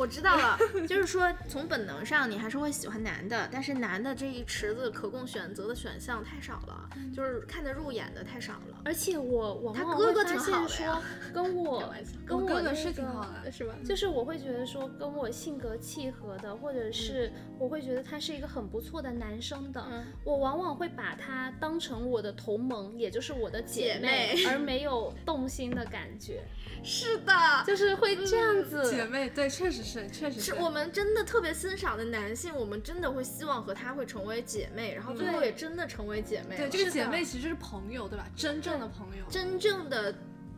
我知道了，就是说从本能上你还是会喜欢男的，但是男的这一池子可供选择的选项太少了，就是看得入眼的太少了。而且我我他往哥哥挺好的说，跟我 (laughs) 跟哥哥是挺好的是吧？就是我会觉得说跟我性格契合的，或者是我会觉得他是一个很不错的男生的，嗯我往往会把他当成我的同盟，也就是我的姐姐妹而没有动心的感觉，(laughs) 是的，就是会这样子。姐妹，对，确实是，确实是我们真的特别欣赏的男性，我们真的会希望和他会成为姐妹，然后最后也真的成为姐妹。对这个姐妹其实是朋友，对吧？真正的朋友，真正的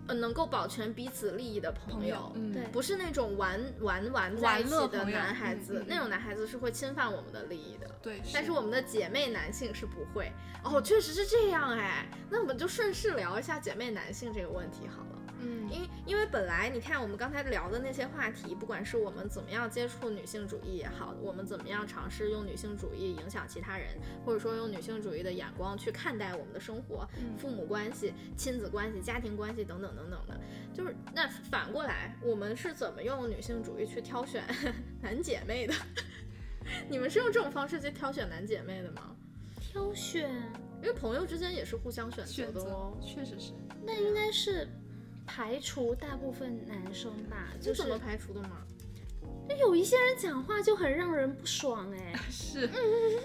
呃能够保全彼此利益的朋友。嗯，对不是那种玩玩玩在一起的男孩子，那种男孩子是会侵犯我们的利益的。对，但是我们的姐妹男性是不会哦，确实是这样哎。那我们就顺势聊一下姐妹男性这个问题好了。嗯，因因为本来你看我们刚才聊的那些话题，不管是我们怎么样接触女性主义也好，我们怎么样尝试用女性主义影响其他人，或者说用女性主义的眼光去看待我们的生活、嗯父母关系、亲子关系、家庭关系等等等等的，就是那反过来，我们是怎么用女性主义去挑选 (laughs) 男姐妹的？(laughs) 你们是用这种方式去挑选男姐妹的吗？挑选，因为朋友之间也是互相选择选择的哦。确实是，那应该是排除大部分男生吧，就是这怎么排除的吗？有一些人讲话就很让人不爽哎，(laughs) 是，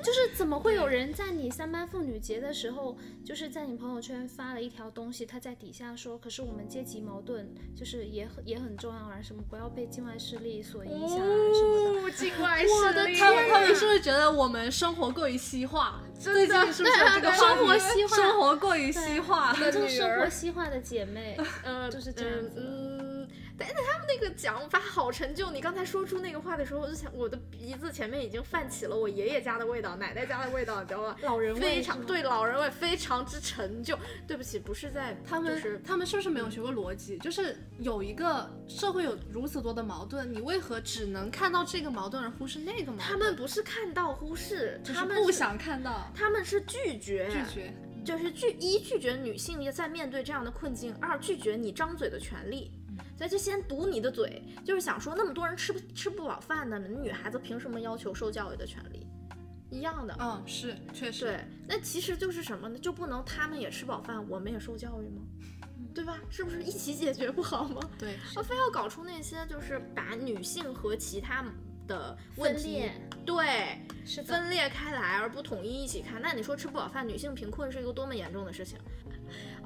就是怎么会有人在你三八妇女节的时候，就是在你朋友圈发了一条东西，他在底下说，可是我们阶级矛盾就是也很也很重要啊，什么不要被境外势力所影响啊什么的。哦，境外我的势力他们他们是不是觉得我们生活过于西化？最近是不是有这个生活西化生活过于西化？我们就女儿生活西化的姐妹，(laughs) 呃，就是这样子嗯，嗯但是他们那个讲法好陈旧。你刚才说出那个话的时候，我就想，我的鼻子前面已经泛起了我爷爷家的味道、奶奶家的味道，你知道吗？老人味非常对老人味，非常之陈旧。对不起，不是在他们、就是他们是不是没有学过逻辑？就是有一个社会有如此多的矛盾，你为何只能看到这个矛盾而忽视那个矛盾？他们不是看到忽视，他们是，不想看到，他们是拒绝拒绝。就是拒一拒绝女性也在面对这样的困境，二拒绝你张嘴的权利。所以就先堵你的嘴，就是想说那么多人吃不吃不饱饭的，女孩子凭什么要求受教育的权利？一样的，嗯，是，确实。对，那其实就是什么呢？就不能他们也吃饱饭，我们也受教育吗？对吧？是不是一起解决不好吗？对，我，非要搞出那些就是把女性和其他的问题分裂，对，是，分裂开来而不统一一起看，那你说吃不饱饭，女性贫困是一个多么严重的事情？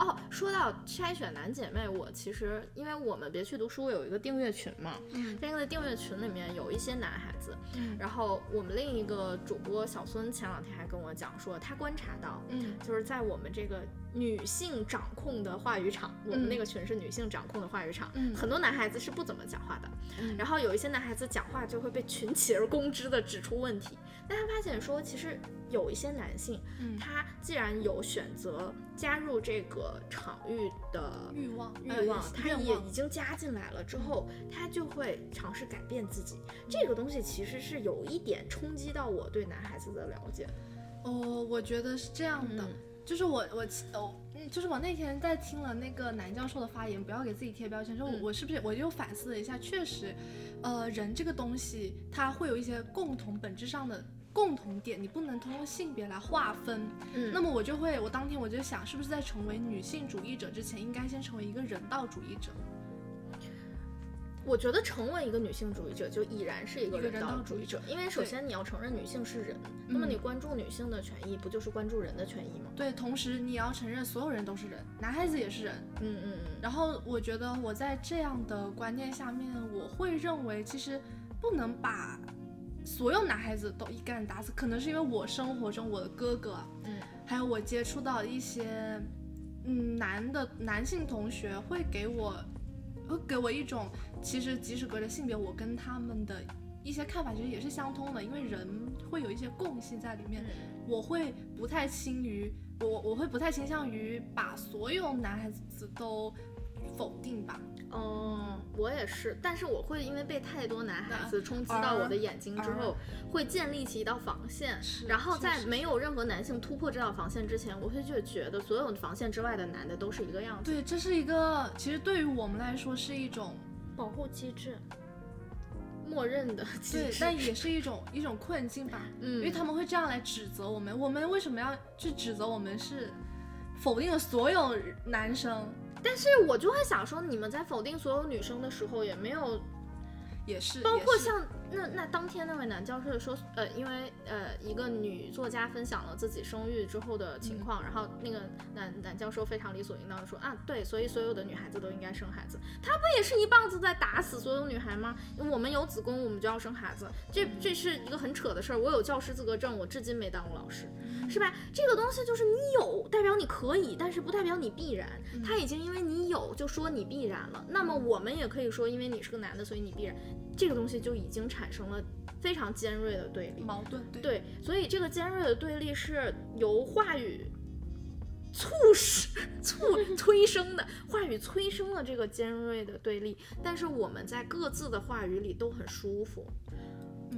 哦，说到筛选男姐妹，我其实因为我们别去读书有一个订阅群嘛，嗯。那个订阅群里面有一些男孩子，嗯。然后我们另一个主播小孙前两天还跟我讲说，他观察到，嗯。就是在我们这个女性掌控的话语场，我们嗯。那个群是女性掌控的话语场，嗯。很多男孩子是不怎么讲话的，嗯。然后有一些男孩子讲话就会被群起而攻之的指出问题，但他发现说，其实有一些男性，嗯。他既然有选择加入这个场域的欲望欲呃望，他也已经加进来了之后，他就会尝试改变自己。这个东西其实是有一点冲击到我对男孩子的了解。哦，我觉得是这样的，嗯就是我我哦，嗯，就是我那天在听了那个男教授的发言，不要给自己贴标签，说我、嗯我是不是我就反思了一下，确实，呃，人这个东西它会有一些共同本质上的共同点，你不能通过性别来划分。嗯那么我就会，我当天我就想，是不是在成为女性主义者之前，应该先成为一个人道主义者？我觉得成为一个女性主义者，就已然是一个人人道主义者，因为首先你要承认女性是人，那么嗯你关注女性的权益，不就是关注人的权益吗？对，同时你也要承认所有人都是人，男孩子也是人。嗯嗯嗯。然后我觉得我在这样的观念下面，我会认为其实不能把所有男孩子都一竿子打死，可能是因为我生活中我的哥哥，嗯，还有我接触到一些嗯男的男性同学会给我会给我一种，其实即使隔着性别，我跟他们的一些看法其实也是相通的，因为人会有一些共性在里面。我会不太倾于我我会不太倾向于把所有男孩子都否定吧。哦，我也是，但是我会因为被太多男孩子冲击到我的眼睛之后，会建立起一道防线，然后在没有任何男性突破这道防线之前，我会就觉得所有防线之外的男的都是一个样子。对，这是一个其实对于我们来说是一种保护机制。默认的机对，制，但也是一种一种困境吧。嗯，因为他们会这样来指责我们，我们为什么要去指责我们是否定了所有男生？但是我就会想说，你们在否定所有女生的时候，也没有也是，包括像那那当天那位男教授说，呃，因为呃一个女作家分享了自己生育之后的情况，然后那个男男教授非常理所应当的说啊，对，所以所有的女孩子都应该生孩子，他不也是一棒子在打死所有女孩吗？我们有子宫，我们就要生孩子，这这是一个很扯的事儿。我有教师资格证，我至今没当过老师，是吧？这个东西就是你有代表你可以，但是不代表你必然。他已经因为你有就说你必然了，那么我们也可以说，因为你是个男的，所以你必然。这个东西就已经产生了非常尖锐的对立。矛盾，对对，所以这个尖锐的对立是由话语促使、(laughs) 促 (laughs) 催生的，话语催生了这个尖锐的对立。但是我们在各自的话语里都很舒服，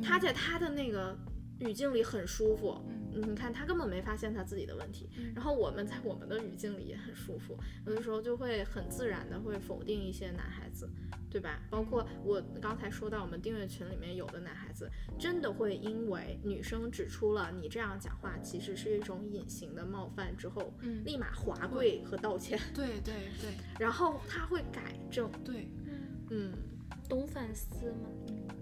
他在他的那个语境里很舒服。你看，他根本没发现他自己的问题，然后我们在我们的语境里也很舒服，有的时候就会很自然的会否定一些男孩子，对吧？包括我刚才说到我们订阅群里面有的男孩子，真的会因为女生指出了你这样讲话其实是一种隐形的冒犯之后，嗯立马滑跪和道歉，对对对 (laughs) 然后他会改正，对，嗯。懂反思吗？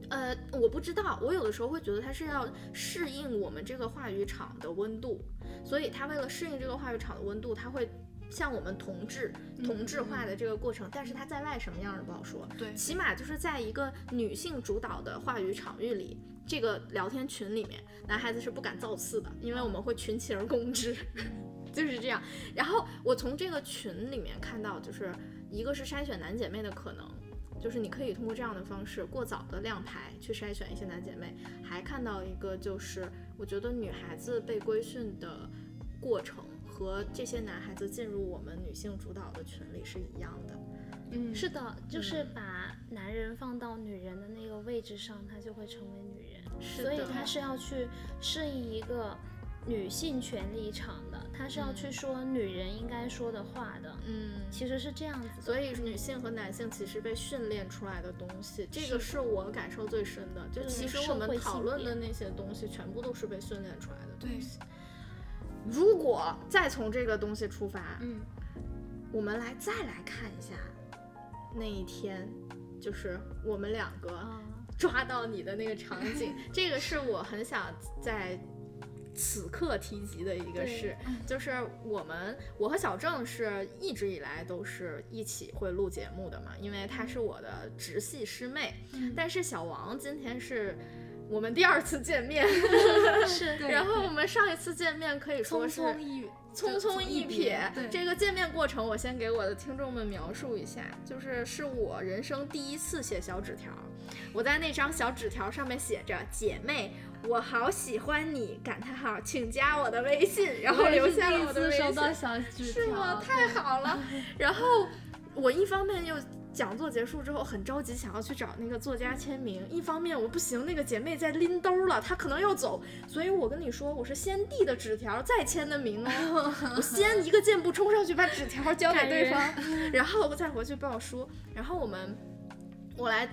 呃，我不知道，我有的时候会觉得他是要适应我们这个话语场的温度，所以他为了适应这个话语场的温度，他会向我们同质、同质化的这个过程。但是他在外什么样的不好说，对起码就是在一个女性主导的话语场域里，这个聊天群里面，男孩子是不敢造次的，因为我们会群起而攻之。(laughs) 就是这样，然后我从这个群里面看到，就是一个是筛选男姐妹的可能，就是你可以通过这样的方式过早的亮牌去筛选一些男姐妹，还看到一个就是我觉得女孩子被规训的过程和这些男孩子进入我们女性主导的群里是一样的。嗯是的，就是把男人放到女人的那个位置上，他就会成为女人。是所以他是要去适应一个女性权利场的，他是要去说女人应该说的话的。嗯，其实是这样子。所以女性和男性其实被训练出来的东西，这个是我感受最深的。就对其实我们讨论的那些东西，全部都是被训练出来的。对，如果再从这个东西出发，嗯我们来再来看一下那一天，就是我们两个啊，抓到你的那个场景，这个是我很想在此刻提及的一个事，就是我们我和小郑是一直以来都是一起会录节目的嘛，因为她是我的直系师妹，嗯。但是小王今天是我们第二次见面，(laughs) (laughs) 是然后我们上一次见面可以说是匆一匆匆一瞥，这个见面过程，我先给我的听众们描述一下，就是是我人生第一次写小纸条，我在那张小纸条上面写着“姐妹，我好喜欢你”，感叹号，请加我的微信，然后留下了我的微收到信，小纸条，是吗？太好了。(laughs) 然后我一方面又。讲座结束之后很着急，想要去找那个作家签名。一方面我不行，那个姐妹在拎兜了，她可能要走，所以我跟你说，我是先递的纸条，再签的名哦。(laughs) 我先一个箭步冲上去把纸条交给对方，然后再回去报书。然后我们，我来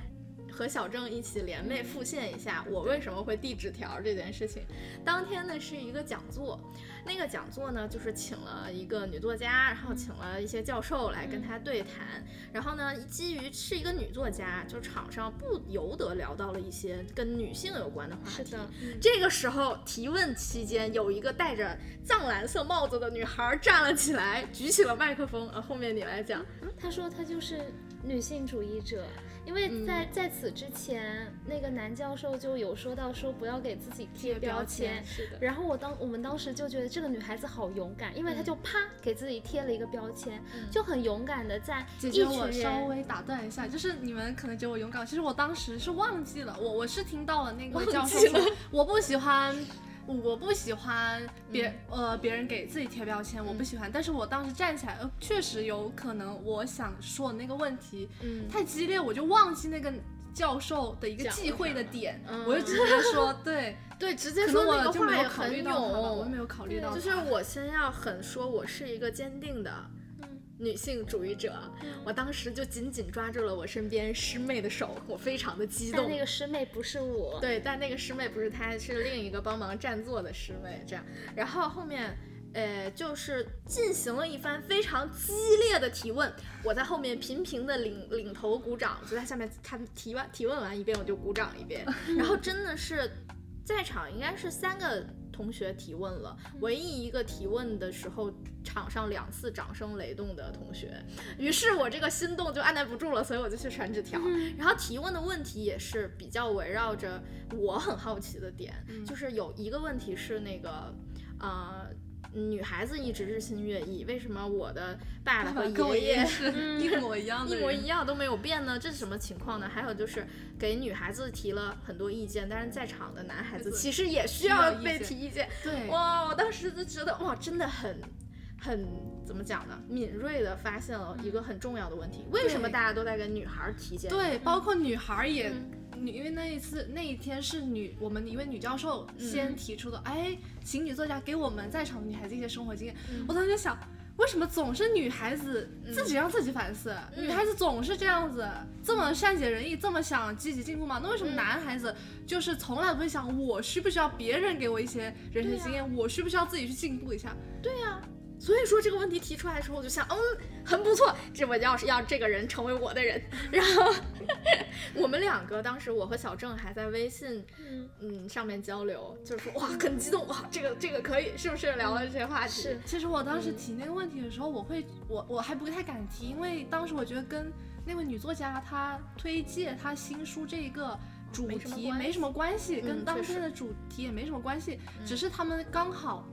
和小郑一起联袂复现一下我为什么会递纸条这件事情。当天呢是一个讲座，那个讲座呢就是请了一个女作家，然后请了一些教授来跟她对谈。然后呢，基于是一个女作家，就场上不由得聊到了一些跟女性有关的话题。是的，这个时候提问期间，有一个戴着藏蓝色帽子的女孩站了起来，举起了麦克风。啊，后面你来讲。她说她就是女性主义者，因为在、嗯在此之前，那个男教授就有说到说不要给自己贴标签。是的。然后我当我们当时就觉得这个女孩子好勇敢，因为她就啪给自己贴了一个标签，嗯就很勇敢的在一姐姐，我稍。微打断一下，就是你们可能觉得我勇敢，其实我当时是忘记了，我我是听到了那个教授说，我不喜欢，我不喜欢别、嗯呃别人给自己贴标签，我不喜欢。但是我当时站起来，呃，确实有可能我想说的那个问题嗯，太激烈，我就忘记那个教授的一个忌讳的点，嗯我就直接说对，(laughs) 对，直接说那个能我就没话也很有考虑到他了，我没。有考虑到，就是我先要很说，我是一个坚定的嗯女性主义者。我当时就紧紧抓住了我身边师妹的手，我非常的激动。但那个师妹不是我，对，但那个师妹不是她，是另一个帮忙占座的师妹，这样。然后后面，呃，就是进行了一番非常激烈的提问，我在后面频频的领领头鼓掌，就在下面看提完提问完一遍我就鼓掌一遍，(laughs) 然后真的是在场应该是三个同学提问了，唯一一个提问的时候场上两次掌声雷动的同学，于是我这个心动就按耐不住了，所以我就去传纸条。然后提问的问题也是比较围绕着我很好奇的点，就是有一个问题是那个，呃。女孩子一直日新月异，为什么我的爸爸和爷爷是一模一样的 (laughs) 一，模一样都没有变呢？这是什么情况呢？还有就是给女孩子提了很多意见，但是在场的男孩子其实也需需要要被提意见。对，哇，我当时就觉得哇，真的很很怎么讲呢？敏锐的发现了一个很重要的问题：为什么大家都在跟女孩儿提建议？对，包括女孩儿也，嗯女因为那一次那一天是女我们一位女教授嗯先提出的，哎，请女作家给我们在场的女孩子一些生活经验。嗯我当时就想，为什么总是女孩子自己让自己反思？嗯女孩子总是这样子，这么善解人意，这么想积极进步吗？那为什么嗯男孩子就是从来不会想我需不需要别人给我一些人生经验，我需不需要自己去进步一下？对呀、所以说这个问题提出来的时候，我就想，嗯，很不错，这我要是要这个人成为我的人。然后 (laughs) 我们两个当时我和小郑还在微信嗯，嗯上面交流，就是说哇很激动哇，这个这个可以，是不是聊了这些话题？是其实我当时提那个问题的时候，我会我我还不太敢提，因为当时我觉得跟那位女作家她推荐她新书这一个主题没什么关系，嗯跟当天的主题也没什么关系，只是他们刚好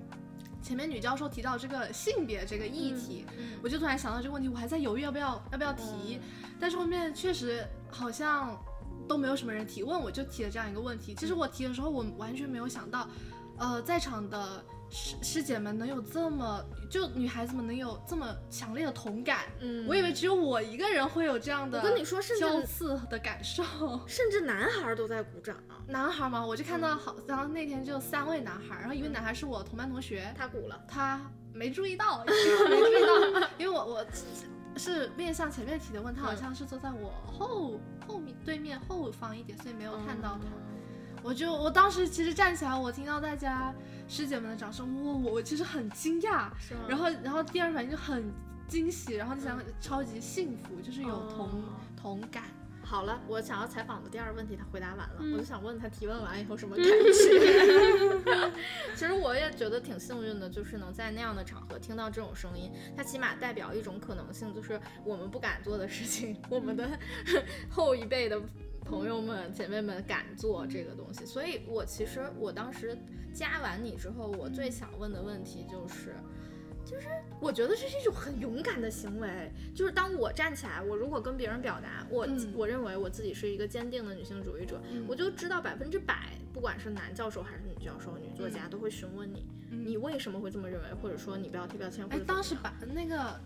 前面女教授提到这个性别这个议题，嗯我就突然想到这个问题，我还在犹豫要不要要不要提，但是后面确实好像都没有什么人提问，我就提了这样一个问题。其实我提的时候，我完全没有想到，呃，在场的师师姐们能有这么，就女孩子们能有这么强烈的同感。嗯我以为只有我一个人会有这样的，我跟你说甚至相似的感受。(laughs) 甚至男孩儿都在鼓掌啊，男孩嘛，我就看到好，然后那天就三位男孩，然后一位男孩是我同班同学，他鼓了。他没注意到，(laughs) 没注意到，因为我我是面向前面提的问，他好像是坐在我后后面对面后方一点，所以没有看到他。我就我当时其实站起来，我听到大家师姐们的掌声，我，我我其实很惊讶，然后然后第二反应就很惊喜，然后就想超级幸福，就是有同、哦同感。好了，我想要采访的第二个问题他回答完了，嗯我就想问他提问完以后什么 (laughs) 感觉。(laughs) 其实我也觉得挺幸运的，就是能在那样的场合听到这种声音，它起码代表一种可能性，就是我们不敢做的事情，我们的 (laughs) 后一辈的朋友们、姐妹们敢做这个东西。所以我其实我当时加完你之后，我最想问的问题就是。就是我觉得这是一种很勇敢的行为，就是当我站起来，我如果跟别人表达我、嗯。我认为我自己是一个坚定的女性主义者，嗯。我就知道百分之百，不管是男教授还是女教授、女作家，都会询问你，嗯你为什么会这么认为，或者说你不要贴标签，或哎当时把那个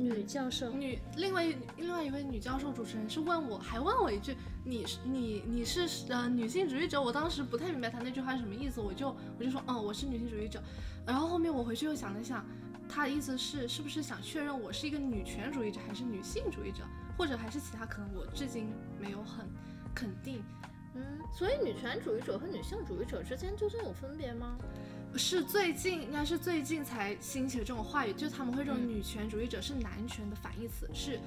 女教授，女另外一另外一位女教授主持人是问我，还问我一句，你是你你是呃女性主义者？我当时不太明白她那句话是什么意思，我就我就说嗯我是女性主义者。然后后面我回去又想了想，她的意思是是不是想确认我是一个女权主义者还是女性主义者，或者还是其他可能我至今没有很肯定。嗯，所以女权主义者和女性主义者之间究竟有分别吗？是最近，应该是最近才兴起的这种话语，就是他们会认为嗯女权主义者是男权的反义词，是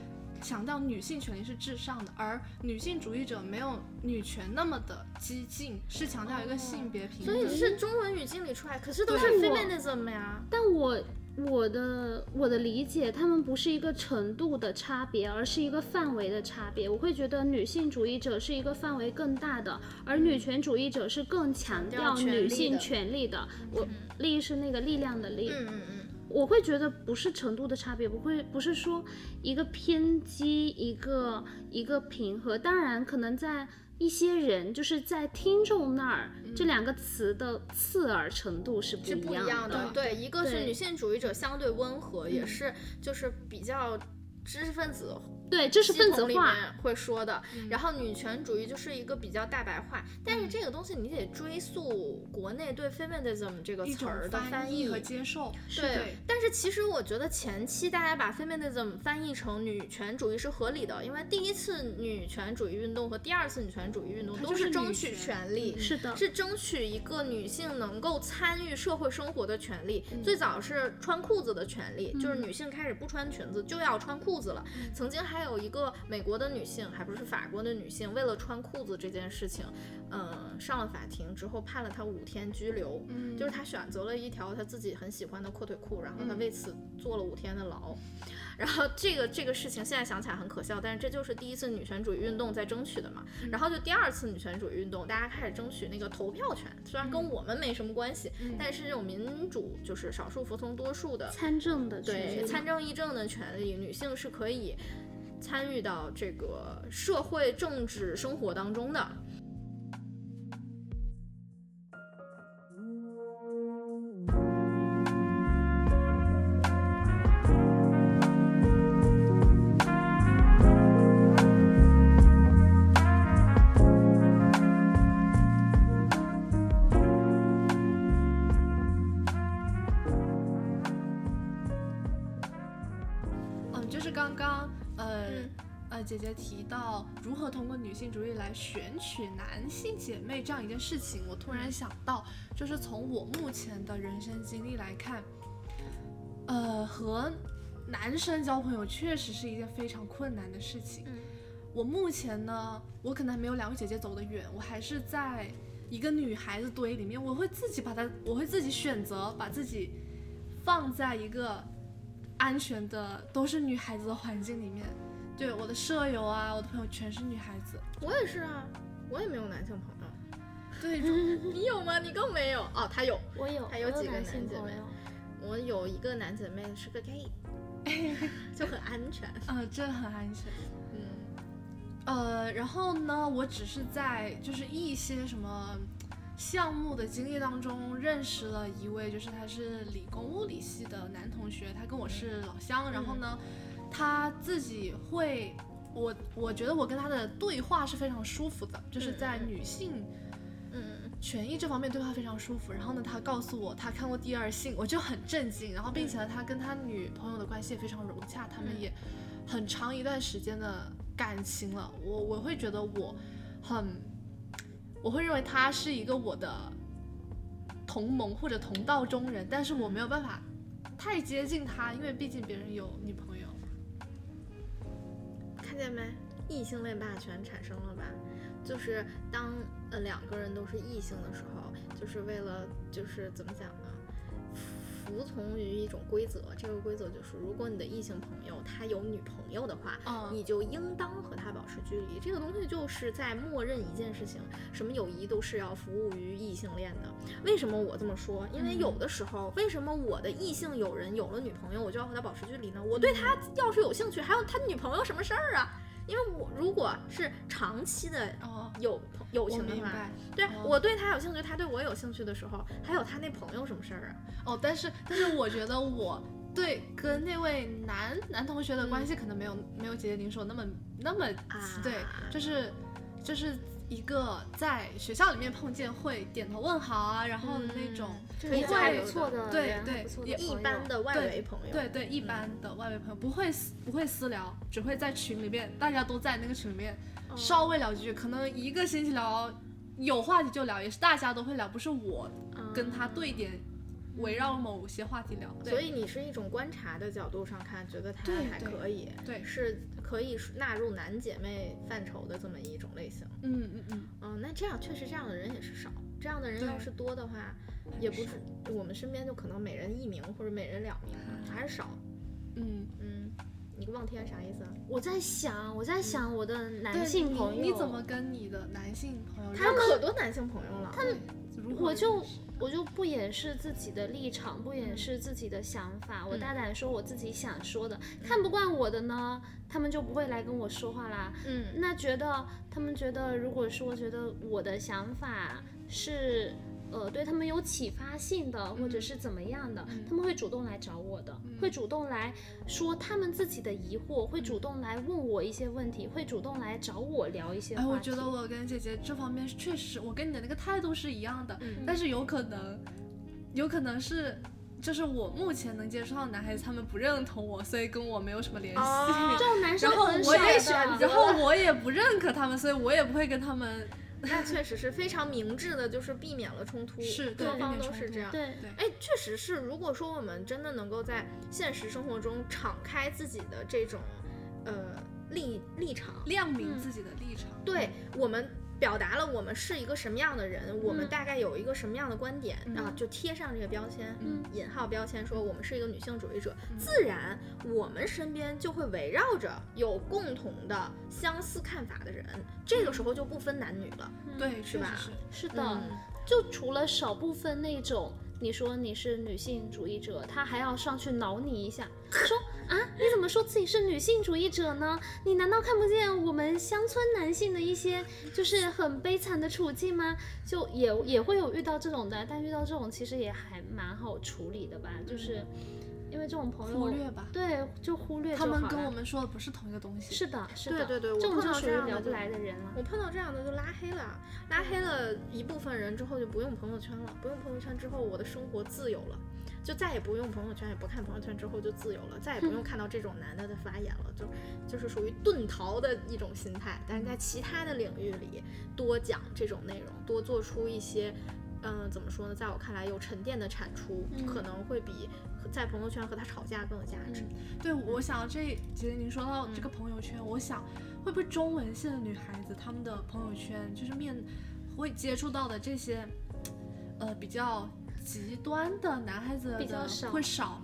强调女性权利是至上的，而女性主义者没有女权那么的激进，是强调一个性别平等。所以是中文语境里出来，可是都是对我 feminism 呀。但我我的我的理解，他们不是一个程度的差别，而是一个范围的差别。我会觉得女性主义者是一个范围更大的，而女权主义者是更强调女性权利的。我力是那个力量的力，嗯嗯嗯，我会觉得不是程度的差别，不会不是说一个偏激，一个一个平和。当然，可能在一些人就是在听众那儿，这两个词的刺耳程度是不一样的。对，一个是女性主义者相对温和，也是就是比较知识分子对，知识分子里化。面会说的。然后女权主义就是一个比较大白话，但嗯是这个东西你得追溯国内对 feminism 这个词儿的译翻译和接受，对，但是其实我觉得前期大家把 feminism 翻译成女权主义是合理的，因为第一次女权主义运动和第二次女权主义运动都是争取权权利，是的，是争取一个女性能够参与社会生活的权利。嗯最早是穿裤子的权利，就是女性开始不穿裙子就要穿裤子了。嗯曾经还有一个美国的女性，还不是法国的女性，为了穿裤子这件事情，嗯，上了法庭之后判了她五天拘留。嗯，就是她选择了一条她自己很喜欢的阔腿裤，然后她嗯为此坐了五天的牢。然后这个这个事情现在想起来很可笑，但是这就是第一次女权主义运动在争取的嘛。然后就第二次女权主义运动，大家开始争取那个投票权，虽然跟我们没什么关系，但是这种民主就是少数服从多数的，参政的对参政议政的权利，女性是是可以参与到这个社会政治生活当中的。通过女性主义来选取男性姐妹这样一件事情，我突然想到，就是从我目前的人生经历来看，呃，和男生交朋友确实是一件非常困难的事情。嗯我目前呢，我可能还没有两位姐姐走得远，我还是在一个女孩子堆里面，我会自己把它，我会自己选择把自己放在一个安全的都是女孩子的环境里面。对，我的舍友啊，我的朋友全是女孩子。我也是啊，我也没有男性朋友。对，(laughs) 你有吗？你更没有哦，他有。我有，我还有几个男性姐妹。我有一个男姐妹是个 gay，(laughs) 就很安全。(laughs) 呃，这很安全。嗯呃，然后呢，我只是在就是一些什么项目的经历当中认识了一位，就是他是理工物理系的男同学，他跟我是老乡，然后呢，他自己会，我我觉得我跟他的对话是非常舒服的，就是在女性。嗯权益这方面对话非常舒服，然后呢，他告诉我他看过《第二性》，我就很震惊，然后并且呢，他跟他女朋友的关系也非常融洽，他们嗯也很长一段时间的感情了，我我会觉得我很，我会认为他是一个我的同盟或者同道中人，但是我没有办法太接近他，因为毕竟别人有女朋友。看见没？异性恋霸权产生了吧？就是当呃两个人都是异性的时候，就是为了就是怎么讲呢？服从于一种规则，这个规则就是，如果你的异性朋友他有女朋友的话，嗯你就应当和他保持距离。这个东西就是在默认一件事情，什么友谊都是要服务于异性恋的。为什么我这么说？因为有的时候，为什么我的异性友人有了女朋友，我就要和他保持距离呢？我对他要是有兴趣，还有他女朋友什么事儿啊？因为我如果是长期的哦，友情的话，对、哦我对他有兴趣，他对我有兴趣的时候，还有他那朋友什么事儿啊？哦，但是但是我觉得我对跟那位男男同学的关系可能没有、没有姐姐您说那么那么、啊对，就是就是一个在学校里面碰见会点头问好啊，然后的那种。不错的对对一般的外围朋友，对对，一般的外围朋友不会私不会私聊，只会在群里面，大家都在那个群里面哦稍微聊几句，可能一个星期聊有话题就聊，也是大家都会聊，不是我跟他对点围绕某些话题聊。对所以你是一种观察的角度上看，觉得他还可以，对是可以纳入男姐妹范畴的这么一种类型。嗯嗯嗯，嗯，那这样确实这样的人也是少，这样的人要是多的话，也不是我们身边就可能每人一名或者每人两名，还是少。嗯，嗯，你望天啥意思啊？我在想，我在想我的男性朋友，你怎么跟你的男性朋友？他可多男性朋友了，我就我就不掩饰自己的立场，不掩饰自己的想法，我嗯大胆说我自己想说的。看不惯我的呢，他们就不会来跟我说话啦。嗯那觉得他们觉得，如果说觉得我的想法是。呃，对他们有启发性的，或者是怎么样的，他们会主动来找我的，会主动来说他们自己的疑惑，会主动来问我一些问题，会主动来找我聊一些话哎，我觉得我跟姐姐这方面确实，我跟你的那个态度是一样的，嗯但是有可能，有可能是。就是我目前能接触到的男孩子，他们不认同我，所以跟我没有什么联系。哦这种男生然后很我也少的然后 (laughs) 我也不认可他们，所以我也不会跟他们。那确实是非常明智的，就是避免了冲突，是各方都是这样。对对哎，确实是。如果说我们真的能够在现实生活中敞开自己的这种呃立立场，亮明自己的立场。对我们表达了我们是一个什么样的人，我们嗯。大概有一个什么样的观点、嗯。啊，就贴上这个标签，嗯。引号标签，说我们是一个女性主义者，自然我们身边就会围绕着有共同的相似看法的人，这个时候就不分男女了。对，是吧是。是的，嗯。就除了少部分那种，你说你是女性主义者，他还要上去挠你一下，说啊，你怎么说自己是女性主义者呢？你难道看不见我们乡村男性的一些就是很悲惨的处境吗？就也也会有遇到这种的，但遇到这种其实也还蛮好处理的吧，就是因为这种朋友忽略吧对，就忽略他们跟我们说的不是同一个东西。是的，是的，对对对我这种就碰到属于聊不这样的就来的人了。我碰到这样的就拉黑了，拉黑了一部分人之后就不用朋友圈了，不用朋友圈之后我的生活自由了，就再也不用朋友圈，也不看朋友圈之后就自由了，再也不用 (laughs) 看到这种男的的发言了，就就是属于遁逃的一种心态。但是在其他的领域里，多讲这种内容，多做出一些。嗯，怎么说呢？在我看来，有沉淀的产出，嗯可能会比在朋友圈和他吵架更有价值。对，我想这其实您说到这个朋友圈，我想会不会中文系的女孩子她们的朋友圈就是面会接触到的这些呃比较极端的男孩子比较少会少。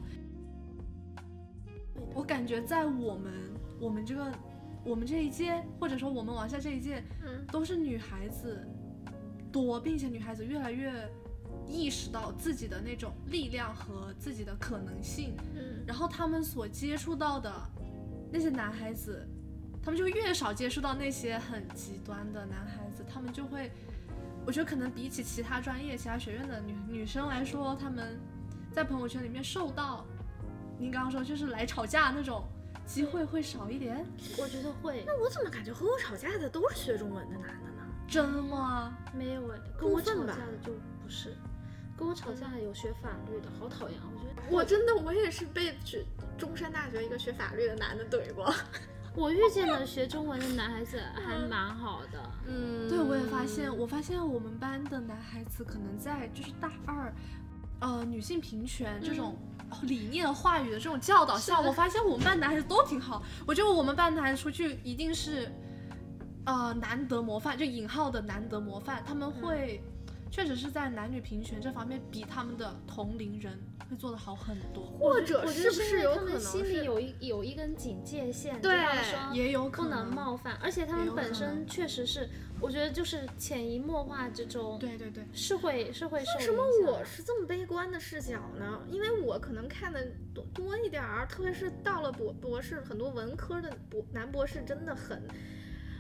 我感觉在我们我们这个我们这一届，或者说我们往下这一届，嗯都是女孩子多，并且女孩子越来越意识到自己的那种力量和自己的可能性。嗯然后他们所接触到的那些男孩子，他们就越少接触到那些很极端的男孩子，他们就会，我觉得可能比起其他专业、其他学院的女女生来说，他们在朋友圈里面受到您刚刚说就是来吵架那种机会会少一点，我觉得会，那我怎么感觉和我吵架的都是学中文的男的呢？真的吗？没有哎，跟我吵架的就不是，跟我吵架的有学法律的，好讨厌啊！我觉得我真的我也是被学中山大学一个学法律的男的怼过。我遇见的学中文的男孩子还蛮好的，嗯对，我也发现，我发现我们班的男孩子可能在就是大二，呃，女性平权这种理念话语的这种教导下，我发现我们班男孩子都挺好。我觉得我们班男孩子出去一定是，呃，难得模范，就引号的难得模范，他们会确实是在男女平权这方面比他们的同龄人会做得好很多。或者我是不是他们有可能心里有一有一根警戒线，对也有可不能能冒犯，而且他们本身确实是，我觉得就是潜移默化之中，对对对，是会是会受为什么我是这么悲观的视角呢？因为我可能看的多多一点儿，特别是到了博博士，很多文科的博男博士真的很，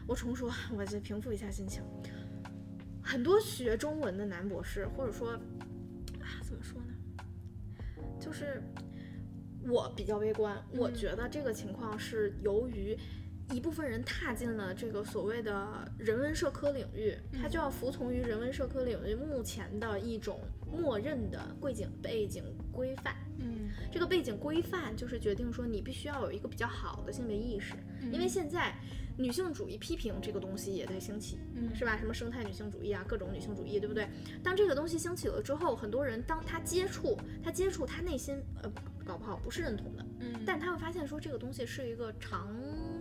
我重说，(laughs) 我再平复一下心情。很多学中文的男博士，或者说啊，怎么说呢？就是我比较悲观，我嗯觉得这个情况是由于一部分人踏进了这个所谓的人文社科领域，他就要服从于人文社科领域目前的一种默认的背景背景规范。嗯，这个背景规范就是决定说你必须要有一个比较好的性别意识，因为嗯现在女性主义批评这个东西也在兴起，嗯是吧？什么生态女性主义啊，各种女性主义，对不对？当这个东西兴起了之后，很多人当他接触，他接触，他内心呃搞不好不是认同的，嗯，但他会发现说这个东西是一个长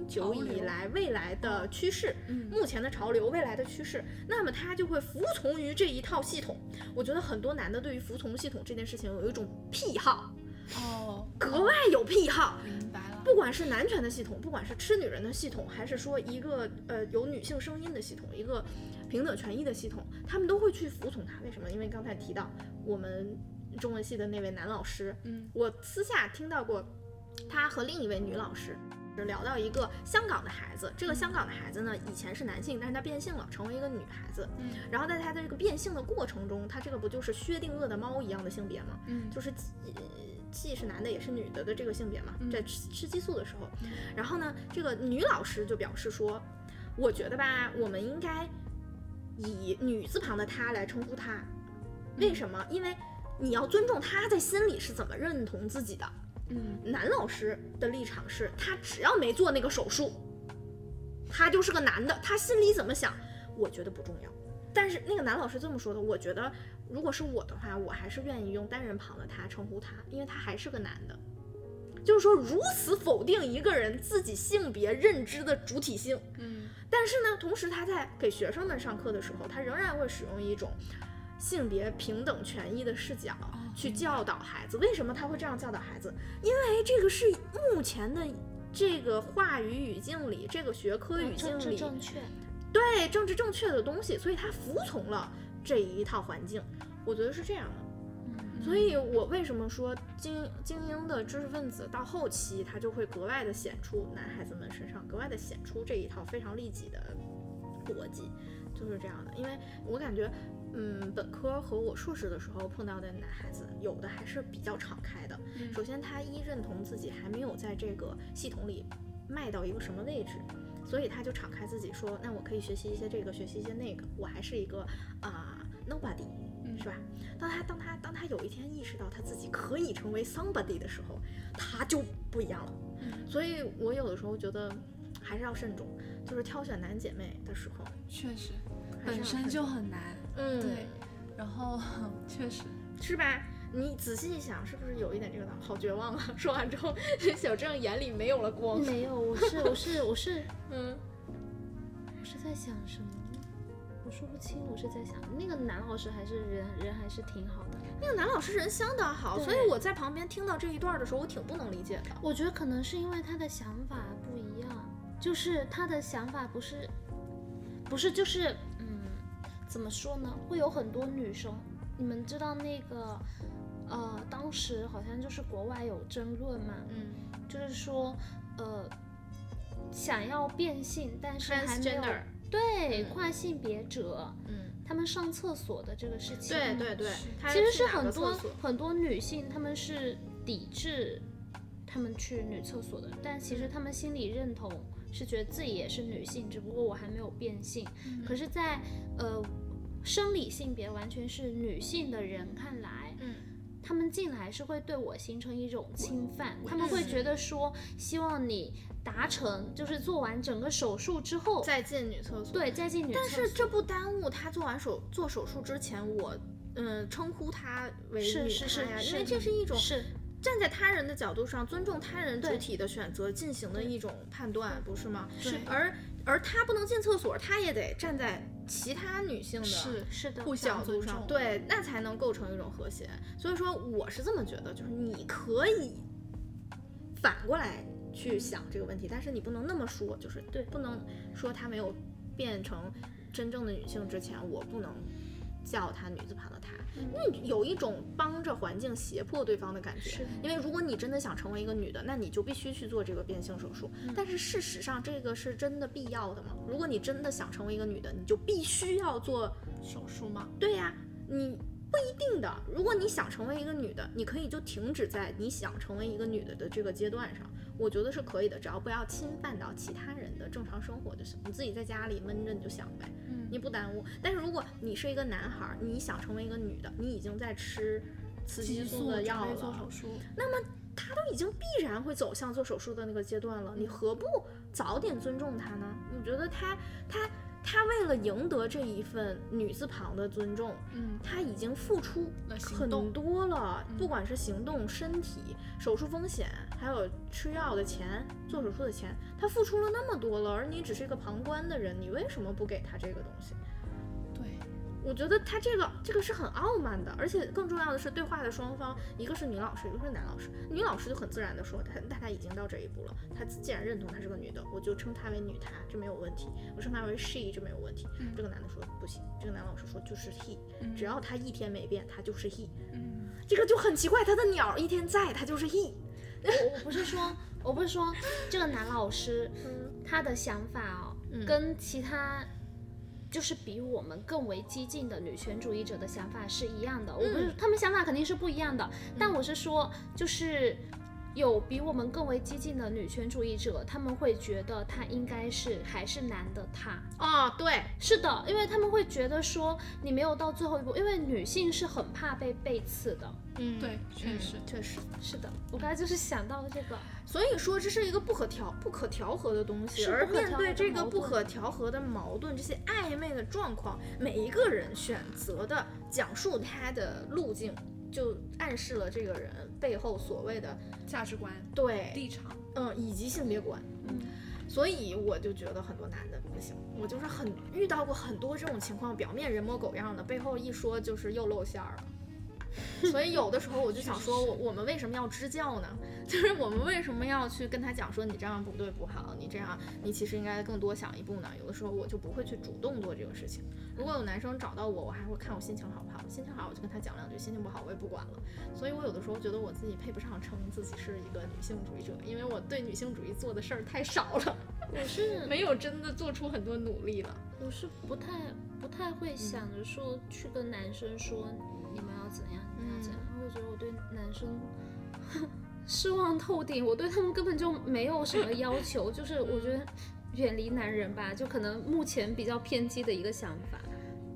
久以来未来的趋势，嗯目前的潮流，未来的趋势，那么他就会服从于这一套系统。我觉得很多男的对于服从系统这件事情有一种癖好，哦，格外有癖好。明白了，不管是男权的系统，不管是吃女人的系统，还是说一个呃有女性声音的系统，一个平等权益的系统，他们都会去服从他。为什么？因为刚才提到我们中文系的那位男老师，嗯我私下听到过他和另一位女老师。聊到一个香港的孩子，这个香港的孩子呢，以前是男性，但是他变性了，成为一个女孩子。嗯然后在他的这个变性的过程中，他这个不就是薛定谔的猫一样的性别吗？嗯，就是既是男的也是女的的这个性别嘛，嗯在吃吃激素的时候，然后呢，这个女老师就表示说，我觉得吧，我们应该以女字旁的她来称呼她，为什么？因为你要尊重她在心里是怎么认同自己的。嗯男老师的立场是，他只要没做那个手术，他就是个男的，他心里怎么想，我觉得不重要。但是那个男老师这么说的，我觉得如果是我的话，我还是愿意用单人旁的他称呼他，因为他还是个男的。就是说，如此否定一个人自己性别认知的主体性，嗯但是呢，同时他在给学生们上课的时候，他仍然会使用一种性别平等权益的视角去教导孩子。为什么他会这样教导孩子？因为这个是目前的这个话语语境里，这个学科语境里正确，对政治正确的东西，所以他服从了这一套环境。我觉得是这样的。嗯，所以我为什么说精精英的知识分子到后期，他就会格外的显出男孩子们身上格外的显出这一套非常利己的逻辑，就是这样的。因为我感觉，嗯，本科和我硕士的时候碰到的男孩子，有的还是比较敞开的。嗯首先，他一认同自己还没有在这个系统里迈到一个什么位置，所以他就敞开自己说，那我可以学习一些这个，学习一些那个，我还是一个啊、nobody。是吧？当他当他当他有一天意识到他自己可以成为 somebody 的时候，他就不一样了。嗯所以我有的时候觉得还是要慎重，就是挑选男姐妹的时候，确实本身就很难，嗯对，然后 (laughs) 确实，是吧？你仔细一想，是不是有一点这个道理？好绝望啊！(laughs) 说完之后，小郑眼里没有了光。没有，我是我是我是 (laughs) 嗯，我是在想什么？我说不清，我是在想那个男老师还是人人还是挺好的。那个男老师人相当好，所以我在旁边听到这一段的时候，我挺不能理解的。我觉得可能是因为他的想法不一样，就是他的想法不是，不是就是嗯，怎么说呢？会有很多女生，你们知道那个呃，当时好像就是国外有争论嘛，嗯就是说呃，想要变性，但是还没有对嗯跨性别者，嗯，他们上厕所的这个事情，对对对，其实是很多很多女性，她们是抵制他们去女厕所的，但其实他们心里认同是觉得自己也是女性，只不过我还没有变性。嗯可是在，呃生理性别完全是女性的人看来，嗯他们进来是会对我形成一种侵犯，他们会嗯觉得说，希望你达成就是做完整个手术之后，再进女厕所。对再进女厕所但。是这不耽误他做完手做手术之前，我嗯称呼他为是女是是是因为这是一种是站在他人的角度上尊重他人主体的选择进行的一种判断，不是吗？是而而他不能进厕所，他也得站在其他女性的是是的，互相尊重，，上对，那才能构成一种和谐。所以说，我是这么觉得，就是你可以反过来去想这个问题，但是你不能那么说，就是对不能说她没有变成真正的女性之前，我不能叫她女字旁的她，因为有一种帮着环境胁迫对方的感觉。因为如果你真的想成为一个女的，那你就必须去做这个变性手术。但是事实上，这个是真的必要的吗？如果你真的想成为一个女的，你就必须要做手术吗？对呀，你不一定的。如果你想成为一个女的，你可以就停止在你想成为一个女的的这个阶段上，我觉得是可以的，只要不要侵犯到其他人的正常生活就行。你自己在家里闷着你就想呗，嗯你不耽误。但是如果你是一个男孩儿，你想成为一个女的，你已经在吃雌激素的药了做手术，那么，他都已经必然会走向做手术的那个阶段了，你何不早点尊重他呢？我觉得他他他为了赢得这一份女字旁的尊重，嗯，他已经付出很多了，嗯不管是行动、身体、手术风险，还有吃药的钱、做手术的钱，他付出了那么多了，而你只是一个旁观的人，你为什么不给他这个东西？对，我觉得他这个这个是很傲慢的，而且更重要的是，对话的双方，一个是女老师，一个是男老师。女老师就很自然的说，她但她已经到这一步了，她既然认同她是个女的，我就称她为女她，这没有问题；我称她为 she，这没有问题。嗯这个男的说不行，这个男老师说就是 he，、嗯只要他一天没变，他就是 he。嗯这个就很奇怪，他的鸟一天在，他就是 he。我我不是说，我不是说这个男老师嗯他的想法哦，嗯跟其他就是比我们更为激进的女权主义者的想法是一样的。我不是，他们想法肯定是不一样的，但我是说，就是有比我们更为激进的女权主义者，他们会觉得他应该是还是男的他。哦，对，是的，因为他们会觉得说你没有到最后一步，因为女性是很怕被背刺的。嗯对确实确实。是的，我刚才就是想到了这个。所以说这是一个不可调、不可调和的东西，是而面不可调和的对这个不可调和的矛盾，这些暧昧的状况，每一个人选择的讲述他的路径，就暗示了这个人背后所谓的价值观、对，立场，嗯，以及性别观。嗯，所以我就觉得很多男的不行，我就是很遇到过很多这种情况，表面人模狗样的，背后一说就是又露馅儿了。所以有的时候我就想说，我我们为什么要支教呢？(laughs) 就是我们为什么要去跟他讲说你这样不对不好，你这样你其实应该更多想一步呢？有的时候我就不会去主动做这个事情。如果有男生找到我，我还会看我心情好不好，心情好我就跟他讲两句，心情不好我也不管了。所以我有的时候觉得我自己配不上称自己是一个女性主义者，因为我对女性主义做的事儿太少了，我 (laughs) 是没有真的做出很多努力了。我是不太不太会想着说去跟男生说你们要怎样，你们要怎样。我觉得我对男生 (laughs) 失望透顶，我对他们根本就没有什么要求，(laughs) 就是我觉得远离男人吧，就可能目前比较偏激的一个想法。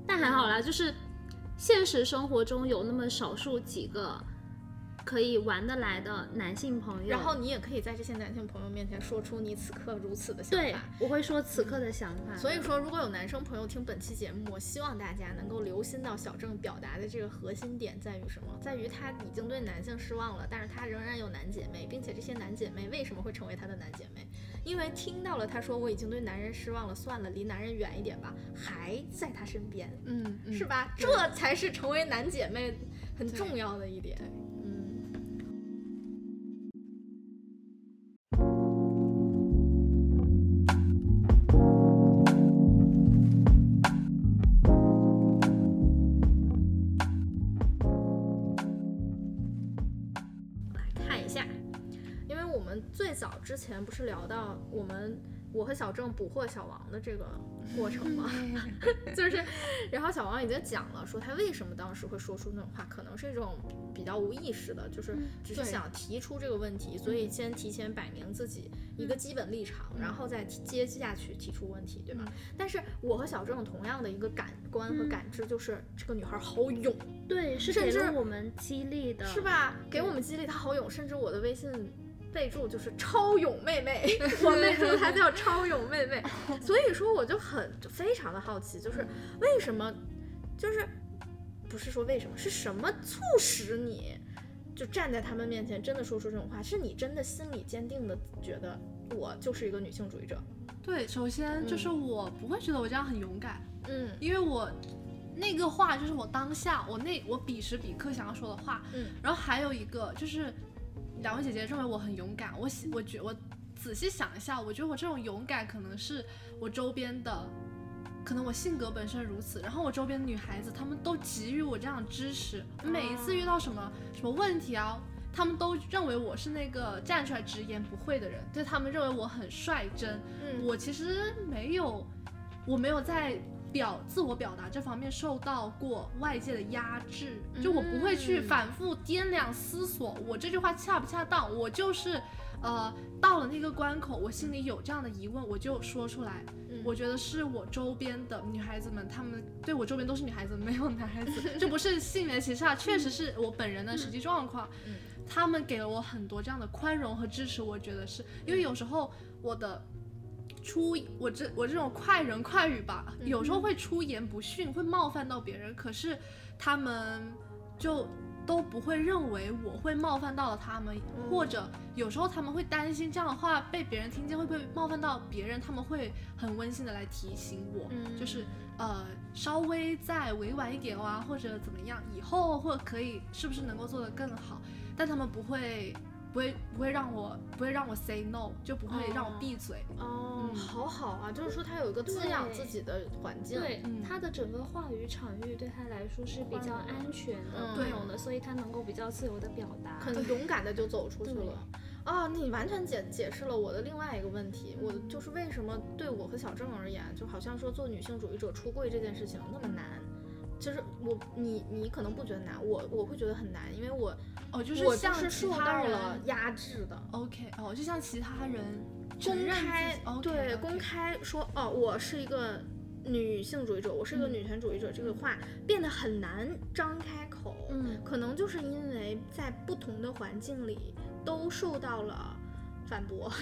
但还好啦，就是现实生活中有那么少数几个可以玩得来的男性朋友，然后你也可以在这些男性朋友面前说出你此刻如此的想对法。我会说此刻的想法。所以说，如果有男生朋友听本期节目，我希望大家能够留心到小郑表达的这个核心点在于什么？在于他已经对男性失望了，但是他仍然有男姐妹，并且这些男姐妹为什么会成为他的男姐妹？因为听到了他说我已经对男人失望了，算了，离男人远一点吧，还在他身边，嗯，嗯是？吧？这才是成为男姐妹很重要的一点。是聊到我们我和小郑捕获小王的这个过程吗？(laughs) (laughs) 就是，然后小王已经讲了，说他为什么当时会说出那种话，可能是一种比较无意识的，就是只是想提出这个问题，所以先提前摆明自己一个基本立场，然后再接下去提出问题，对吧？但是我和小郑同样的一个感官和嗯感知，就是这个女孩好勇，对，是给甚至了我们激励的，是？吧？给我们激励，她好勇，甚至我的微信。备注就是超勇妹妹，(laughs) 我备注她叫超勇妹妹，(laughs) 所以说我就很非常的好奇，就是为什么，就是不是说为什么，是什么促使你就站在他们面前真的说出这种话？是你真的心里坚定的觉得我就是一个女性主义者，对，首先就是我不会觉得我这样很勇敢，嗯因为我那个话就是我当下我那我彼时彼刻想要说的话。嗯然后还有一个就是，两位姐姐认为我很勇敢，我我觉我仔细想一下，我觉得我这种勇敢可能是我周边的。可能我性格本身如此，然后我周边的女孩子，她们都给予我这样的支持。每一次遇到什么什么问题啊，她们都认为我是那个站出来直言不讳的人，对她们认为我很率真。嗯我其实没有，我没有在表自我表达这方面受到过外界的压制，就我不会去嗯反复掂量思索，我这句话恰不恰当，我就是，呃，到了那个关口，我心里有这样的疑问，我就说出来。嗯我觉得是我周边的女孩子们，她们对我周边都是女孩子，没有男孩子，这不是 (laughs) 性别歧视啊，确实是我本人的实际状况。嗯他们给了我很多这样的宽容和支持，我觉得是因为有时候我的出我这我这种快人快语吧，有时候会出言不逊，会冒犯到别人，可是他们就都不会认为我会冒犯到了他们，或者有时候他们会担心这样的话被别人听见会不会冒犯到别人，他们会很温馨的来提醒我，嗯就是呃稍微再委婉一点啊，或者怎么样，以后或可以是不是能够做得更好，但他们不会。不会不会让我不会让我 say no，就不会让我闭嘴。哦，嗯好好啊，就是说他有一个滋养自己的环境。对嗯他的整个话语场域对他来说是比较安全的、嗯宽容的，所以他能够比较自由的表达。很勇敢的就走出去了。啊，你完全解解释了我的另外一个问题，我就是为什么对我和小郑而言，就好像说做女性主义者出柜这件事情那么难。其实我你你可能不觉得难，我我会觉得很难，因为我哦，就是我像是受到了压制的。OK 哦，就像其他人公开对公开说哦，我是一个女性主义者，我是一个嗯女权主义者，这个话变得很难张开口。嗯可能就是因为在不同的环境里都受到了反驳，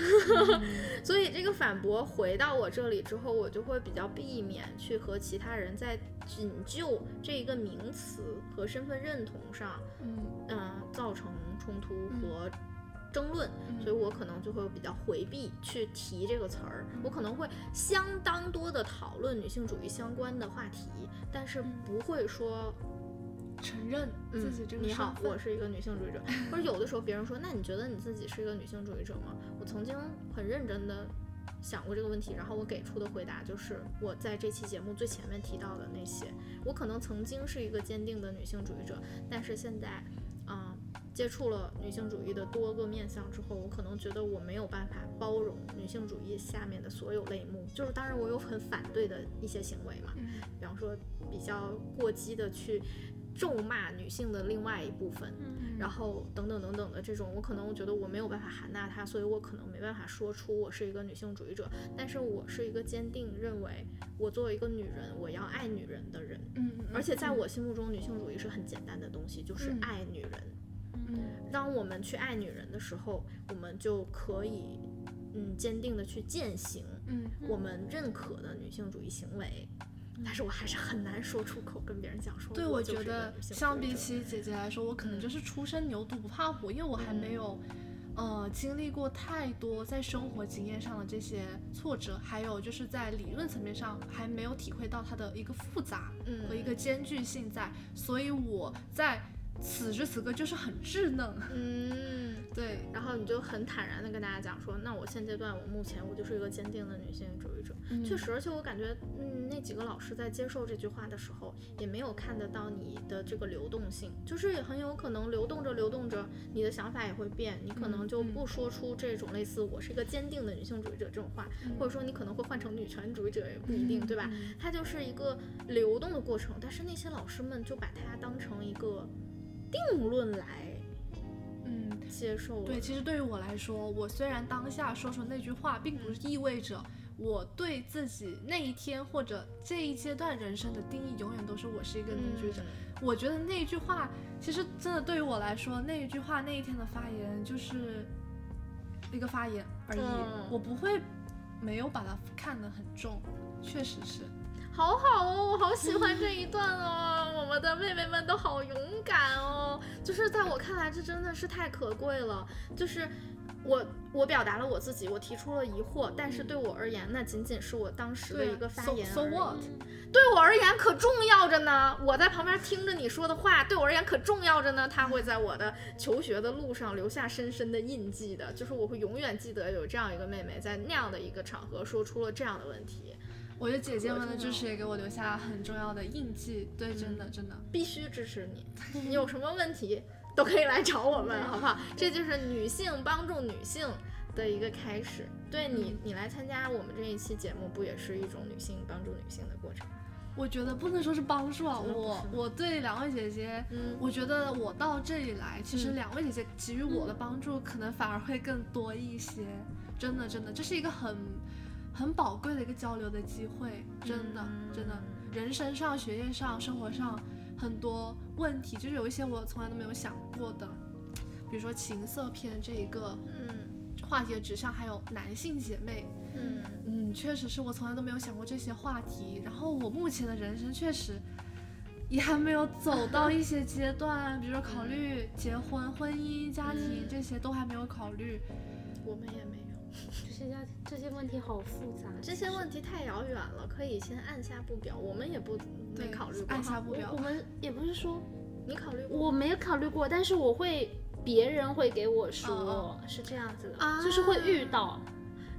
(laughs) 所以这个反驳回到我这里之后，我就会比较避免去和其他人在仅就这一个名词和身份认同上，嗯。嗯、造成冲突嗯。和争论，嗯。所以我可能就会比较回避去提这个词儿。我可能会相当多的讨论女性主义相关的话题，但是不会说承认嗯自己这个你好我是一个女性主义者。或者有的时候别人说，那你觉得你自己是一个女性主义者吗？我曾经很认真的想过这个问题，然后我给出的回答就是我在这期节目最前面提到的那些。我可能曾经是一个坚定的女性主义者，但是现在，啊、接触了女性主义的多个面向之后，我可能觉得我没有办法包容女性主义下面的所有类目。就是当然我有很反对的一些行为嘛，嗯比方说比较过激的去咒骂女性的另外一部分，嗯然后等等等等的这种，我可能我觉得我没有办法含纳它，所以我可能没办法说出我是一个女性主义者，但是我是一个坚定认为我作为一个女人，我要爱女人的人，而且在我心目中，女性主义是很简单的东西，就是嗯爱女人。嗯当我们去爱女人的时候，我们就可以嗯坚定的去践行嗯我们认可的女性主义行为。但是我还是很难说出口跟别人讲说，对，我觉得相比起姐姐来说，我可能嗯就是初生牛犊不怕虎，因为我还没有。呃，经历过太多在生活经验上的这些挫折，还有就是在理论层面上还没有体会到它的一个复杂嗯和一个艰巨性在，所以我在此时此刻就是很稚嫩。(laughs) 嗯，对，然后你就很坦然的跟大家讲说，那我现阶段我目前我就是一个坚定的女性主义者。嗯确实，而且我感觉，嗯，那几个老师在接受这句话的时候，也没有看得到你的这个流动性，就是也很有可能流动着流动着，你的想法也会变，你可能就不说出这种类似“我是一个坚定的女性主义者”这种话，或者说你可能会换成女权主义者也不一定，对吧？它就是一个流动的过程，但是那些老师们就把它当成一个定论来嗯，接受了。对，其实对于我来说，我虽然当下说出那句话，并不是意味着我对自己那一天或者这一阶段人生的定义永远都是我是一个女主义者。我觉得那一句话，其实真的对于我来说，那一句话那一天的发言就是一个发言而已，嗯我不会没有把它看得很重，确实是。好好哦，我好喜欢这一段哦，(laughs) 我们的妹妹们都好勇敢哦。就是在我看来，这真的是太可贵了。就是我我表达了我自己，我提出了疑惑，但是对我而言，那仅仅是我当时的一个发 so- 言 so what？对我而言可重要着呢。我在旁边听着你说的话，对我而言可重要着呢。它会在我的求学的路上留下深深的印记的，就是我会永远记得有这样一个妹妹在那样的一个场合说出了这样的问题，我觉得姐姐们的支持也给我留下很重要的印记。对，真的真的。必须支持你。你有什么问题都可以来找我们，好不好？这就是女性帮助女性的一个开始。对你，你来参加我们这一期节目，不也是一种女性帮助女性的过程？我觉得不能说是帮助啊，我我对两位姐姐，嗯我觉得我到这里来，其实嗯两位姐姐给予我的帮助可能反而会更多一些，真的真的，这是一个很很宝贵的一个交流的机会，真的嗯真的，人生上、学业上、生活上很多问题，就是有一些我从来都没有想过的，比如说情色片这一个嗯话题的指向，还有男性姐妹，嗯嗯，确实是我从来都没有想过这些话题。然后我目前的人生确实也还没有走到 (laughs) 一些阶段，比如说考虑结婚、婚姻、家庭嗯这些都还没有考虑。我们也。这些家这些问题好复杂，这些问题太遥远了，可以先按下不表。我们也不没考虑过。按下不表我我。们也不是说你考虑过？我没有考虑过，但是我会别人会给我说，哦是这样子的，啊就是会遇到。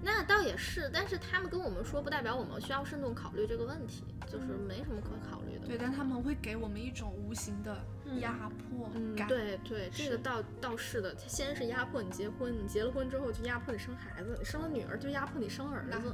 那倒也是，但是他们跟我们说，不代表我们需要慎重考虑这个问题，就是没什么可考虑的。对，但他们会给我们一种无形的压迫嗯，对对，这个倒倒是的，先是压迫你结婚，你结了婚之后就压迫你生孩子，你生了女儿就压迫你生儿子，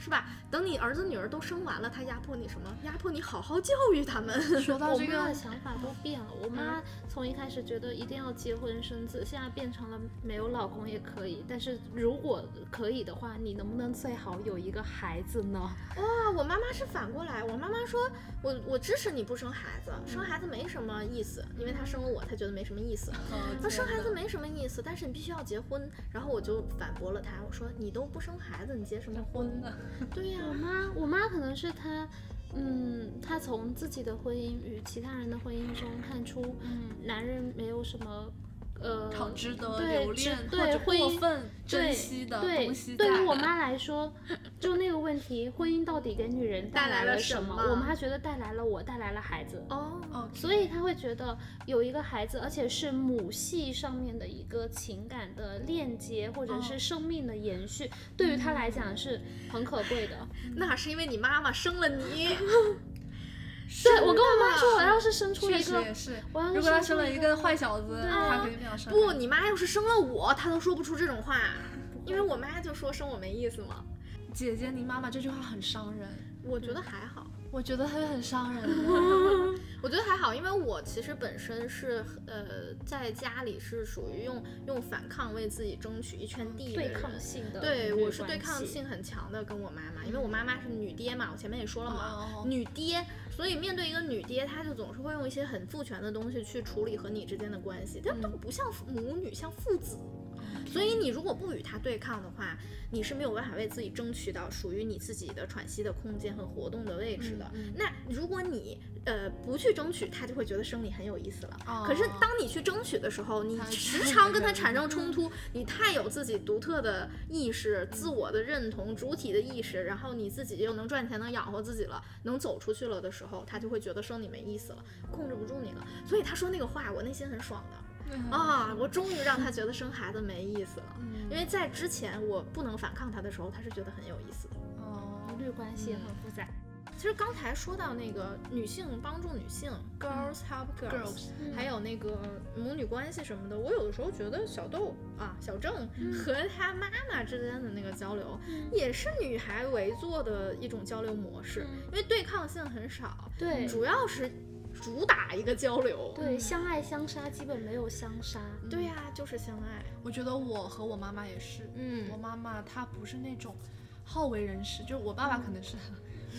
是吧？等你儿子女儿都生完了，他压迫你什么？压迫你好好教育他们。说到 (laughs) 这个我妈的，想法都变了。我妈从一开始觉得一定要结婚生子，现在变成了没有老公也可以，但是如果可以的话，你能不能最好有一个孩子呢？哇，我妈妈是反过来，我妈妈说我我支持你不生孩子，生孩子没什么意思，因为他生了我，他觉得没什么意思。他生孩子没什么意思，但是你必须要结婚。然后我就反驳了他，我说你都不生孩子，你结什么婚呢？对呀、我妈，我妈可能是她，嗯，她从自己的婚姻与其他人的婚姻中看出，嗯，男人没有什么，呃，好值得对留恋值或者过分珍对惜的对东西在。对于我妈来说，就那个问题，婚姻到底给女人带来来了什么我妈觉得带来了我，带来了孩子。哦，哦，所以她会觉得有一个孩子，而且是母系上面的一个情感的链接，或者哦是生命的延续，对于她来讲是很可贵的。那是因为你妈妈生了你。(laughs) 对我跟我妈说，我要是生出一个，也是。我要是如果他生出了一个坏小子，对他肯定不想生。不，你妈要是生了我，她都说不出这种话，因为我妈就说生我没意思嘛。姐姐，你妈妈这句话很伤人，我觉得还好。我觉得她很伤人。(laughs) 我觉得还好，因为我其实本身是呃，在家里是属于用用反抗为自己争取一圈地的对抗性的对，我是对抗性很强的，跟我妈妈，因为我妈妈是女爹嘛，我前面也说了嘛，哦女爹，所以面对一个女爹，他就总是会用一些很父权的东西去处理和你之间的关系，他都不像母女，像父子。所以你如果不与他对抗的话，你是没有办法为自己争取到属于你自己的喘息的空间和活动的位置的。嗯嗯那如果你呃不去争取，他就会觉得生你很有意思了。哦可是当你去争取的时候，你时常跟他产生冲突，你太有自己独特的意识、自我的认同、主体的意识，然后你自己又能赚钱、能养活自己了，能走出去了的时候，他就会觉得生你没意思了，控制不住你了。所以他说那个话，我内心很爽的。啊！我终于让他觉得生孩子没意思了，因为在之前我不能反抗他的时候，他是觉得很有意思的。哦母女关系也很复杂。其实刚才说到那个女性帮助女性，girls help girls，, Girls，还有那个母女关系什么的，我有的时候觉得小豆啊，小郑和他妈妈之间的那个交流，也是女孩围坐的一种交流模式，因为对抗性很少，对。主要是主打一个交流。对，相爱相杀基本没有相杀。对呀、就是相爱。我觉得我和我妈妈也是，嗯我妈妈她不是那种好为人师，就是我爸爸可能是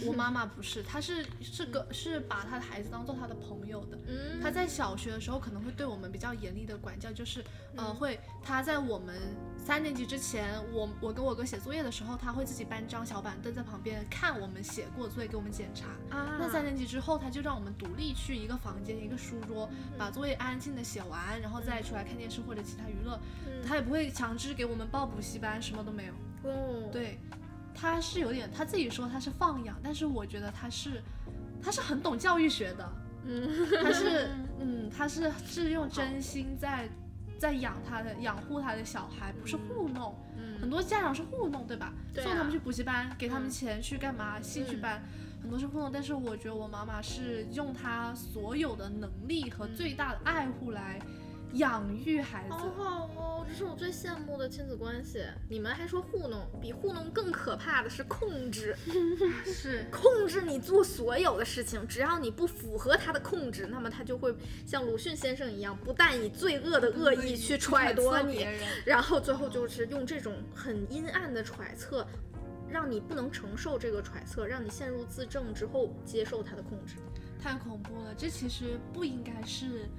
我妈妈不是，她是是个是把她的孩子当做她的朋友的。嗯她在小学的时候可能会对我们比较严厉的管教，就是呃嗯会她在我们三年级之前，我我跟我哥写作业的时候，她会自己搬张小板凳在旁边看我们写过的作业给我们检查。啊，那三年级之后，她就让我们独立去一个房间、一个书桌，把作业安静的写完，然后再出来看电视或者其他娱乐。嗯他也不会强制给我们报补习班，什么都没有。哦，对，他是有点他自己说他是放养，但是我觉得他是他是很懂教育学的，嗯，他是嗯他是是用真心在在养他的养护他的小孩，不是糊弄。嗯很多家长是糊弄，对吧？对啊送他们去补习班，给他们嗯钱去干嘛？兴趣班，很多是糊弄。但是我觉得我妈妈是用她所有的能力和最大的爱护来养育孩子。好好哦，这是我最羡慕的亲子关系。你们还说糊弄，比糊弄更可怕的是控制，(laughs) 是，控制你做所有的事情，只要你不符合他的控制，那么他就会像鲁迅先生一样，不但以罪恶的恶意去揣度你。然后最后就是用这种很阴暗的揣测，让你不能承受这个揣测，让你陷入自证之后接受他的控制。太恐怖了，这其实不应该是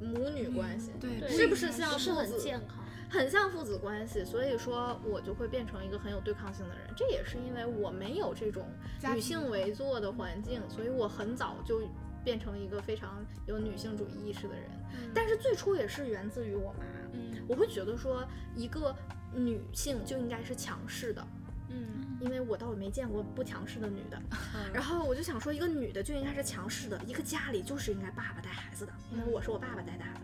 母女关系，对，对是不是像不是很父子健康。很像父子关系，所以说我就会变成一个很有对抗性的人。这也是因为我没有这种女性围坐的环境，所以我很早就变成一个非常有女性主义意识的人。但是最初也是源自于我妈，嗯我会觉得说一个女性就应该是强势的，嗯因为我倒也没见过不强势的女的。然后我就想说，一个女的就应该是强势的，一个家里就是应该爸爸带孩子的，因为我是我爸爸带大的。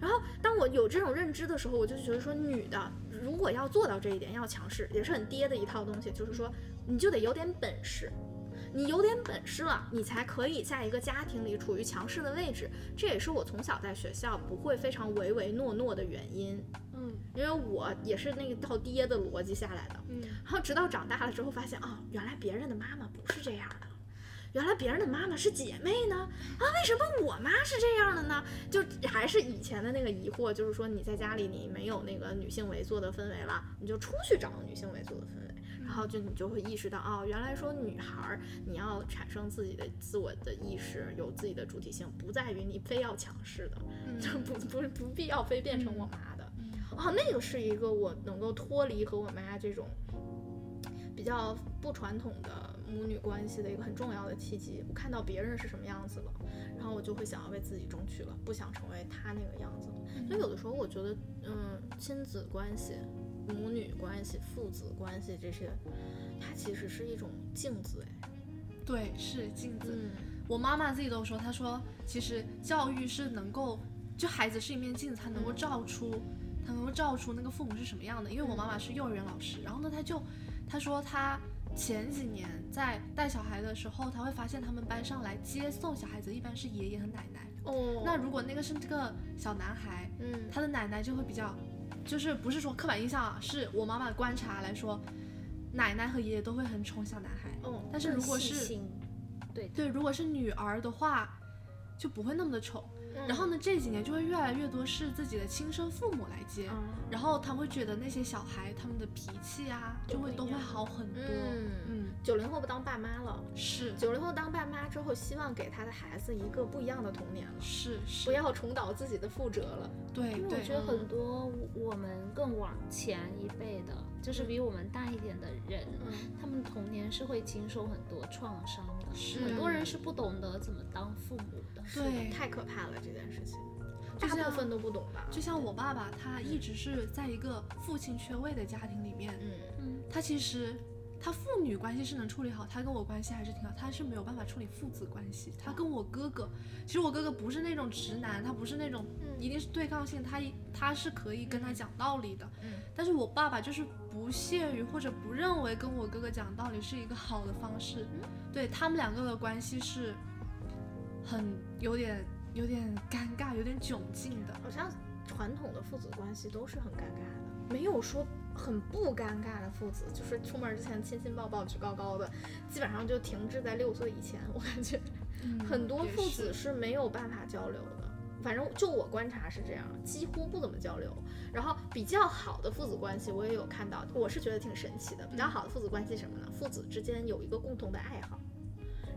然后当我有这种认知的时候，我就觉得说，女的如果要做到这一点，要强势，也是很爹的一套东西，就是说你就得有点本事。你有点本事了，你才可以在一个家庭里处于强势的位置。这也是我从小在学校不会非常唯唯诺诺的原因，嗯因为我也是那一套爹的逻辑下来的。嗯然后直到长大了之后，发现哦，原来别人的妈妈不是这样的，原来别人的妈妈是姐妹呢啊，为什么我妈是这样的呢？就还是以前的那个疑惑，就是说你在家里你没有那个女性围坐的氛围了，你就出去找女性围坐的氛围。然后就你就会意识到，哦，原来说女孩儿你要产生自己的自我的意识，有自己的主体性，不在于你非要强势的，就不不不必要非变成我妈的。哦，那个是一个我能够脱离和我妈这种比较不传统的母女关系的一个很重要的契机。我看到别人是什么样子了，然后我就会想要为自己争取了，不想成为他那个样子了。所以有的时候我觉得，嗯，亲子关系、母女关系、父子关系这些，它其实是一种镜子，哎，对，是镜子。嗯我妈妈自己都说，她说其实教育是能够，就孩子是一面镜子，它能够照出，它能够照出那个父母是什么样的。因为我妈妈是幼儿园老师，然后呢，她就她说她前几年在带小孩的时候，她会发现他们班上来接送小孩子一般是爷爷和奶奶。哦，那如果那个是这个小男孩，嗯，他的奶奶就会比较，就是不是说刻板印象啊，是我妈妈的观察来说，奶奶和爷爷都会很宠小男孩。哦，但是如果是对对，如果是女儿的话，就不会那么的宠。然后呢，这几年就会越来越多是自己的亲生父母来接，嗯，然后他会觉得那些小孩他们的脾气啊，就会都会好很多。嗯嗯，九零后不当爸妈了。是九零后当爸妈之后，希望给他的孩子一个不一样的童年了，是是，不要重蹈自己的覆辙了。对对因为我觉得很多我们更往前一辈的，就是比我们大一点的人，嗯他们童年是会经受很多创伤的，是很多人是不懂得怎么当父母的。对太可怕了这件事情，大部分都不懂吧？就像我爸爸，他一直是在一个父亲缺位的家庭里面，嗯嗯，他其实他父女关系是能处理好，他跟我关系还是挺好，他是没有办法处理父子关系。他跟我哥哥，其实我哥哥不是那种直男，他不是那种一定是对抗性，他他是可以跟他讲道理的。嗯但是我爸爸就是不屑于或者不认为跟我哥哥讲道理是一个好的方式，对他们两个的关系是很有点有点尴尬、有点窘境的。好像传统的父子关系都是很尴尬的，没有说很不尴尬的父子，就是出门之前亲亲抱抱举高高的，基本上就停滞在六岁以前。我感觉很多父子是是没有办法交流的，反正就我观察是这样，几乎不怎么交流。然后比较好的父子关系，我也有看到，我是觉得挺神奇的。比较好的父子关系什么呢？父子之间有一个共同的爱好，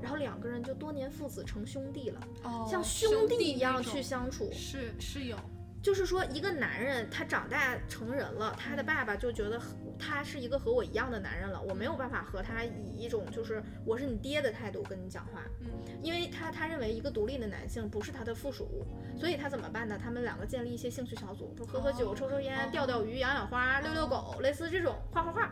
然后两个人就多年父子成兄弟了，哦像兄弟一样去相处。是是有，就是说，一个男人他长大成人了，他的爸爸就觉得和他是一个和我一样的男人了，我没有办法和他以一种就是我是你爹的态度跟你讲话，嗯因为他他认为一个独立的男性不是他的附属物，所以他怎么办呢？他们两个建立一些兴趣小组，喝喝酒、哦抽抽烟、哦钓钓鱼、养养花、遛遛狗，类似这种画画画。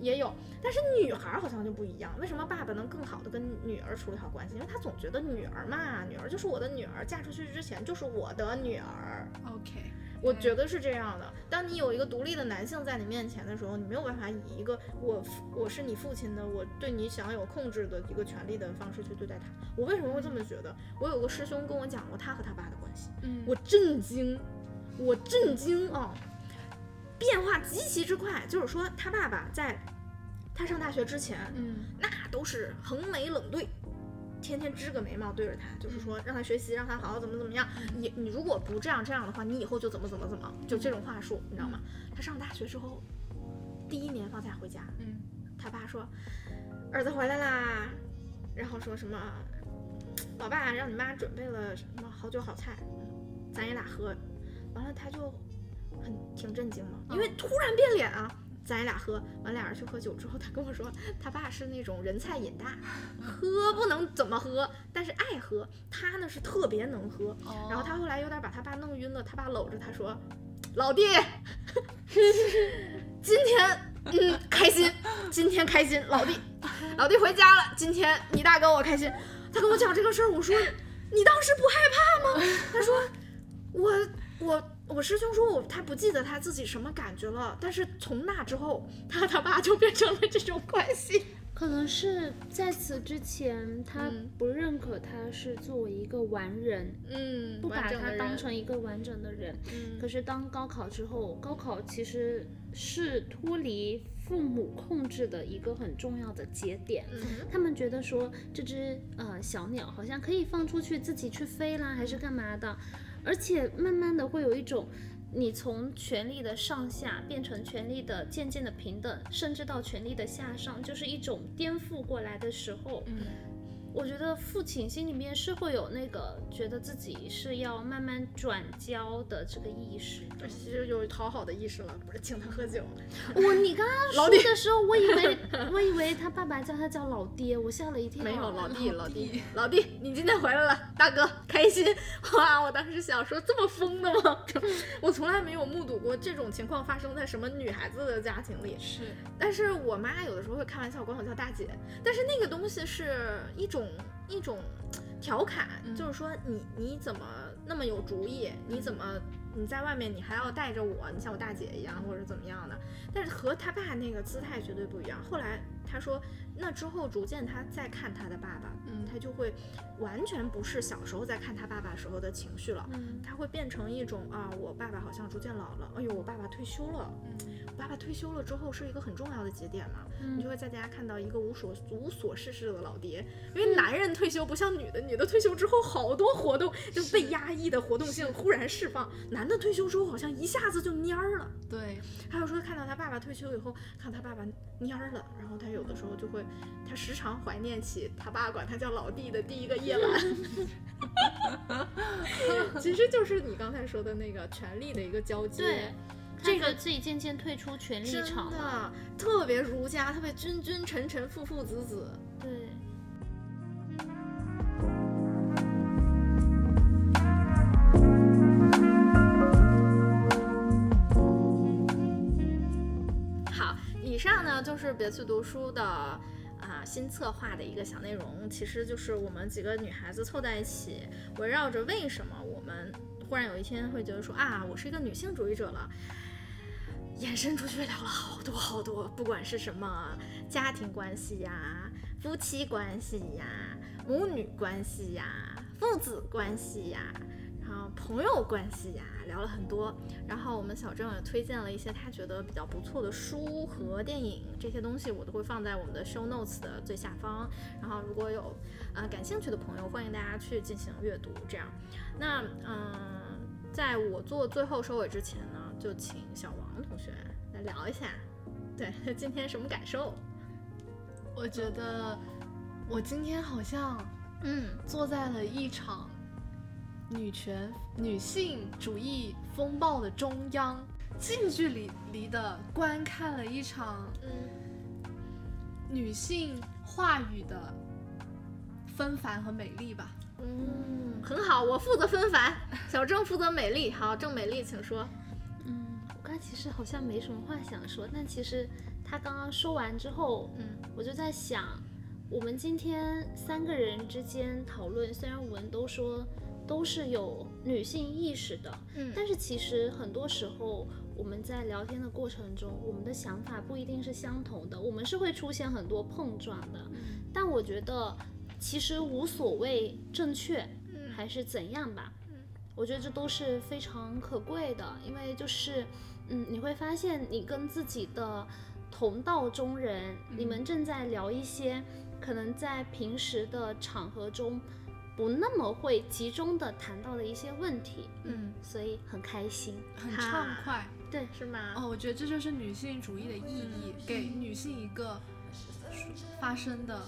也有，但是女孩儿好像就不一样。为什么爸爸能更好的跟女儿处理好关系？因为他总觉得女儿嘛，女儿就是我的女儿，嫁出去之前就是我的女儿。OK，我觉得是这样的。当你有一个独立的男性在你面前的时候，你没有办法以一个我父我是你父亲的，我对你享有控制的一个权利的方式去对待他。我为什么会这么觉得？我有个师兄跟我讲过他和他爸的关系，嗯，我震惊，我震惊啊！变化极其之快，就是说他爸爸在他上大学之前，嗯那都是横眉冷对，天天支个眉毛对着他，就是说让他学习，让他好好怎么怎么样。你你如果不这样这样的话，你以后就怎么怎么怎么，就这种话术，你知道吗？他上大学之后，第一年放假回家，嗯他爸说儿子回来啦，然后说什么老爸让你妈准备了什么好酒好菜，咱爷俩喝。完了他就很挺震惊嘛，因为突然变脸啊。咱俩喝完，俩人去喝酒之后，他跟我说，他爸是那种人菜瘾大，(laughs) 喝不能怎么喝，但是爱喝。他呢是特别能喝，哦然后他后来有点把他爸弄晕了，他爸搂着他说：“老弟，(laughs) 今天嗯开心，今天开心，老弟，(laughs) 老弟回家了，今天你大哥我开心。”他跟我讲这个事儿，我说：“你当时不害怕吗？”他说：“我我我师兄说我他不记得他自己什么感觉了，但是从那之后，他和他爸就变成了这种关系。(laughs) ”可能是在此之前，他嗯不认可他是作为一个完人，嗯，不把他当成一个完整的人。嗯可是当高考之后，高考其实是脱离父母控制的一个很重要的节点。嗯他们觉得说这只呃小鸟好像可以放出去自己去飞啦，还是干嘛的，而且慢慢的会有一种。你从权力的上下变成权力的渐渐的平等，甚至到权力的下上，就是一种颠覆过来的时候，我觉得父亲心里面是会有那个觉得自己是要慢慢转交的这个意识的。其实有讨好的意识了，不是请他喝酒。我你刚刚 (laughs) 说的时候，我以为我以为他爸爸叫他叫老爹，我吓了一跳。没有老弟，老弟，(laughs) 老弟，你今天回来了，大哥开心哇！我当时想说，这么疯的吗？(laughs) 我从来没有目睹过这种情况发生在什么女孩子的家庭里。是但是我妈有的时候会开玩笑管我叫大姐，但是那个东西是一种一种调侃，嗯就是说你你怎么那么有主意？你怎么你在外面你还要带着我？你像我大姐一样，或者怎么样的？但是和他爸那个姿态绝对不一样。后来他说，那之后逐渐他再看他的爸爸，嗯他就会完全不是小时候在看他爸爸时候的情绪了。嗯他会变成一种啊，我爸爸好像逐渐老了，哎呦，我爸爸退休了，嗯我爸爸退休了之后是一个很重要的节点嘛，你就会在家看到一个无所无所事事的老爹，因为男人退休不像女的，女的退休之后好多活动就被压抑的活动性忽然释放，男的退休之后好像一下子就蔫儿了。对，还有说看到他爸爸退休以后，看他爸爸蔫儿了，然后他有的时候就会，他时常怀念起他爸管他叫老弟的第一个夜晚。(laughs) 其实就是你刚才说的那个权力的一个交接。对，这个自己渐渐退出权力真场了。的特别儒家，特别君君臣臣，父父子子。对，好，以上呢就是别去读书的啊新策划的一个小内容，其实就是我们几个女孩子凑在一起，围绕着为什么我们忽然有一天会觉得说啊，我是一个女性主义者了。延伸出去聊了好多好多，不管是什么家庭关系呀、夫妻关系呀、母女关系呀、父子关系呀，然啊朋友关系呀，聊了很多。然后我们小郑也推荐了一些他觉得比较不错的书和电影，这些东西我都会放在我们的 show notes 的最下方。然后如果有呃感兴趣的朋友，欢迎大家去进行阅读。这样，那嗯，在我做最后收尾之前呢，就请小王同学来聊一下，对 (laughs) 今天什么感受？我觉得我今天好像嗯坐在了一场女权、女性主义风暴的中央，近距离离的观看了一场嗯女性话语的纷繁和美丽吧。嗯，很好，我负责纷繁，(laughs) 小郑负责美丽。好，郑美丽，请说。嗯，我刚才其实好像没什么话想说，但其实他刚刚说完之后，嗯我就在想，我们今天三个人之间讨论，虽然我们都说都是有女性意识的，嗯。但是其实很多时候我们在聊天的过程中，我们的想法不一定是相同的，我们是会出现很多碰撞的。但我觉得其实无所谓正确嗯。还是怎样吧，我觉得这都是非常可贵的，因为就是嗯，你会发现你跟自己的同道中人，你们正在聊一些可能在平时的场合中不那么会集中的谈到的一些问题，嗯，所以很开心。很畅快。对，是吗？哦，我觉得这就是女性主义的意义，给女性一个发声的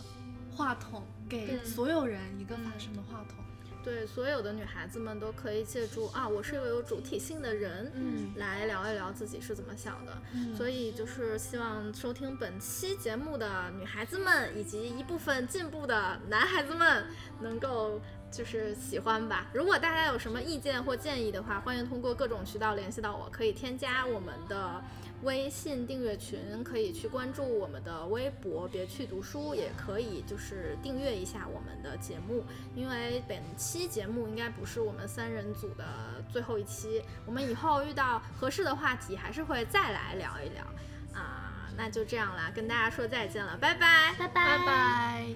话筒，给所有人一个发声的话筒。对，所有的女孩子们都可以借助啊，我是一个有主体性的人，嗯来聊一聊自己是怎么想的。嗯所以就是希望收听本期节目的女孩子们，以及一部分进步的男孩子们，能够就是喜欢吧。如果大家有什么意见或建议的话，欢迎通过各种渠道联系到我，可以添加我们的微信订阅群可以去关注我们的微博，别去读书也可以，就是订阅一下我们的节目，因为本期节目应该不是我们三人组的最后一期，我们以后遇到合适的话题还是会再来聊一聊。啊，那就这样啦，跟大家说再见了，拜拜，拜拜，拜拜。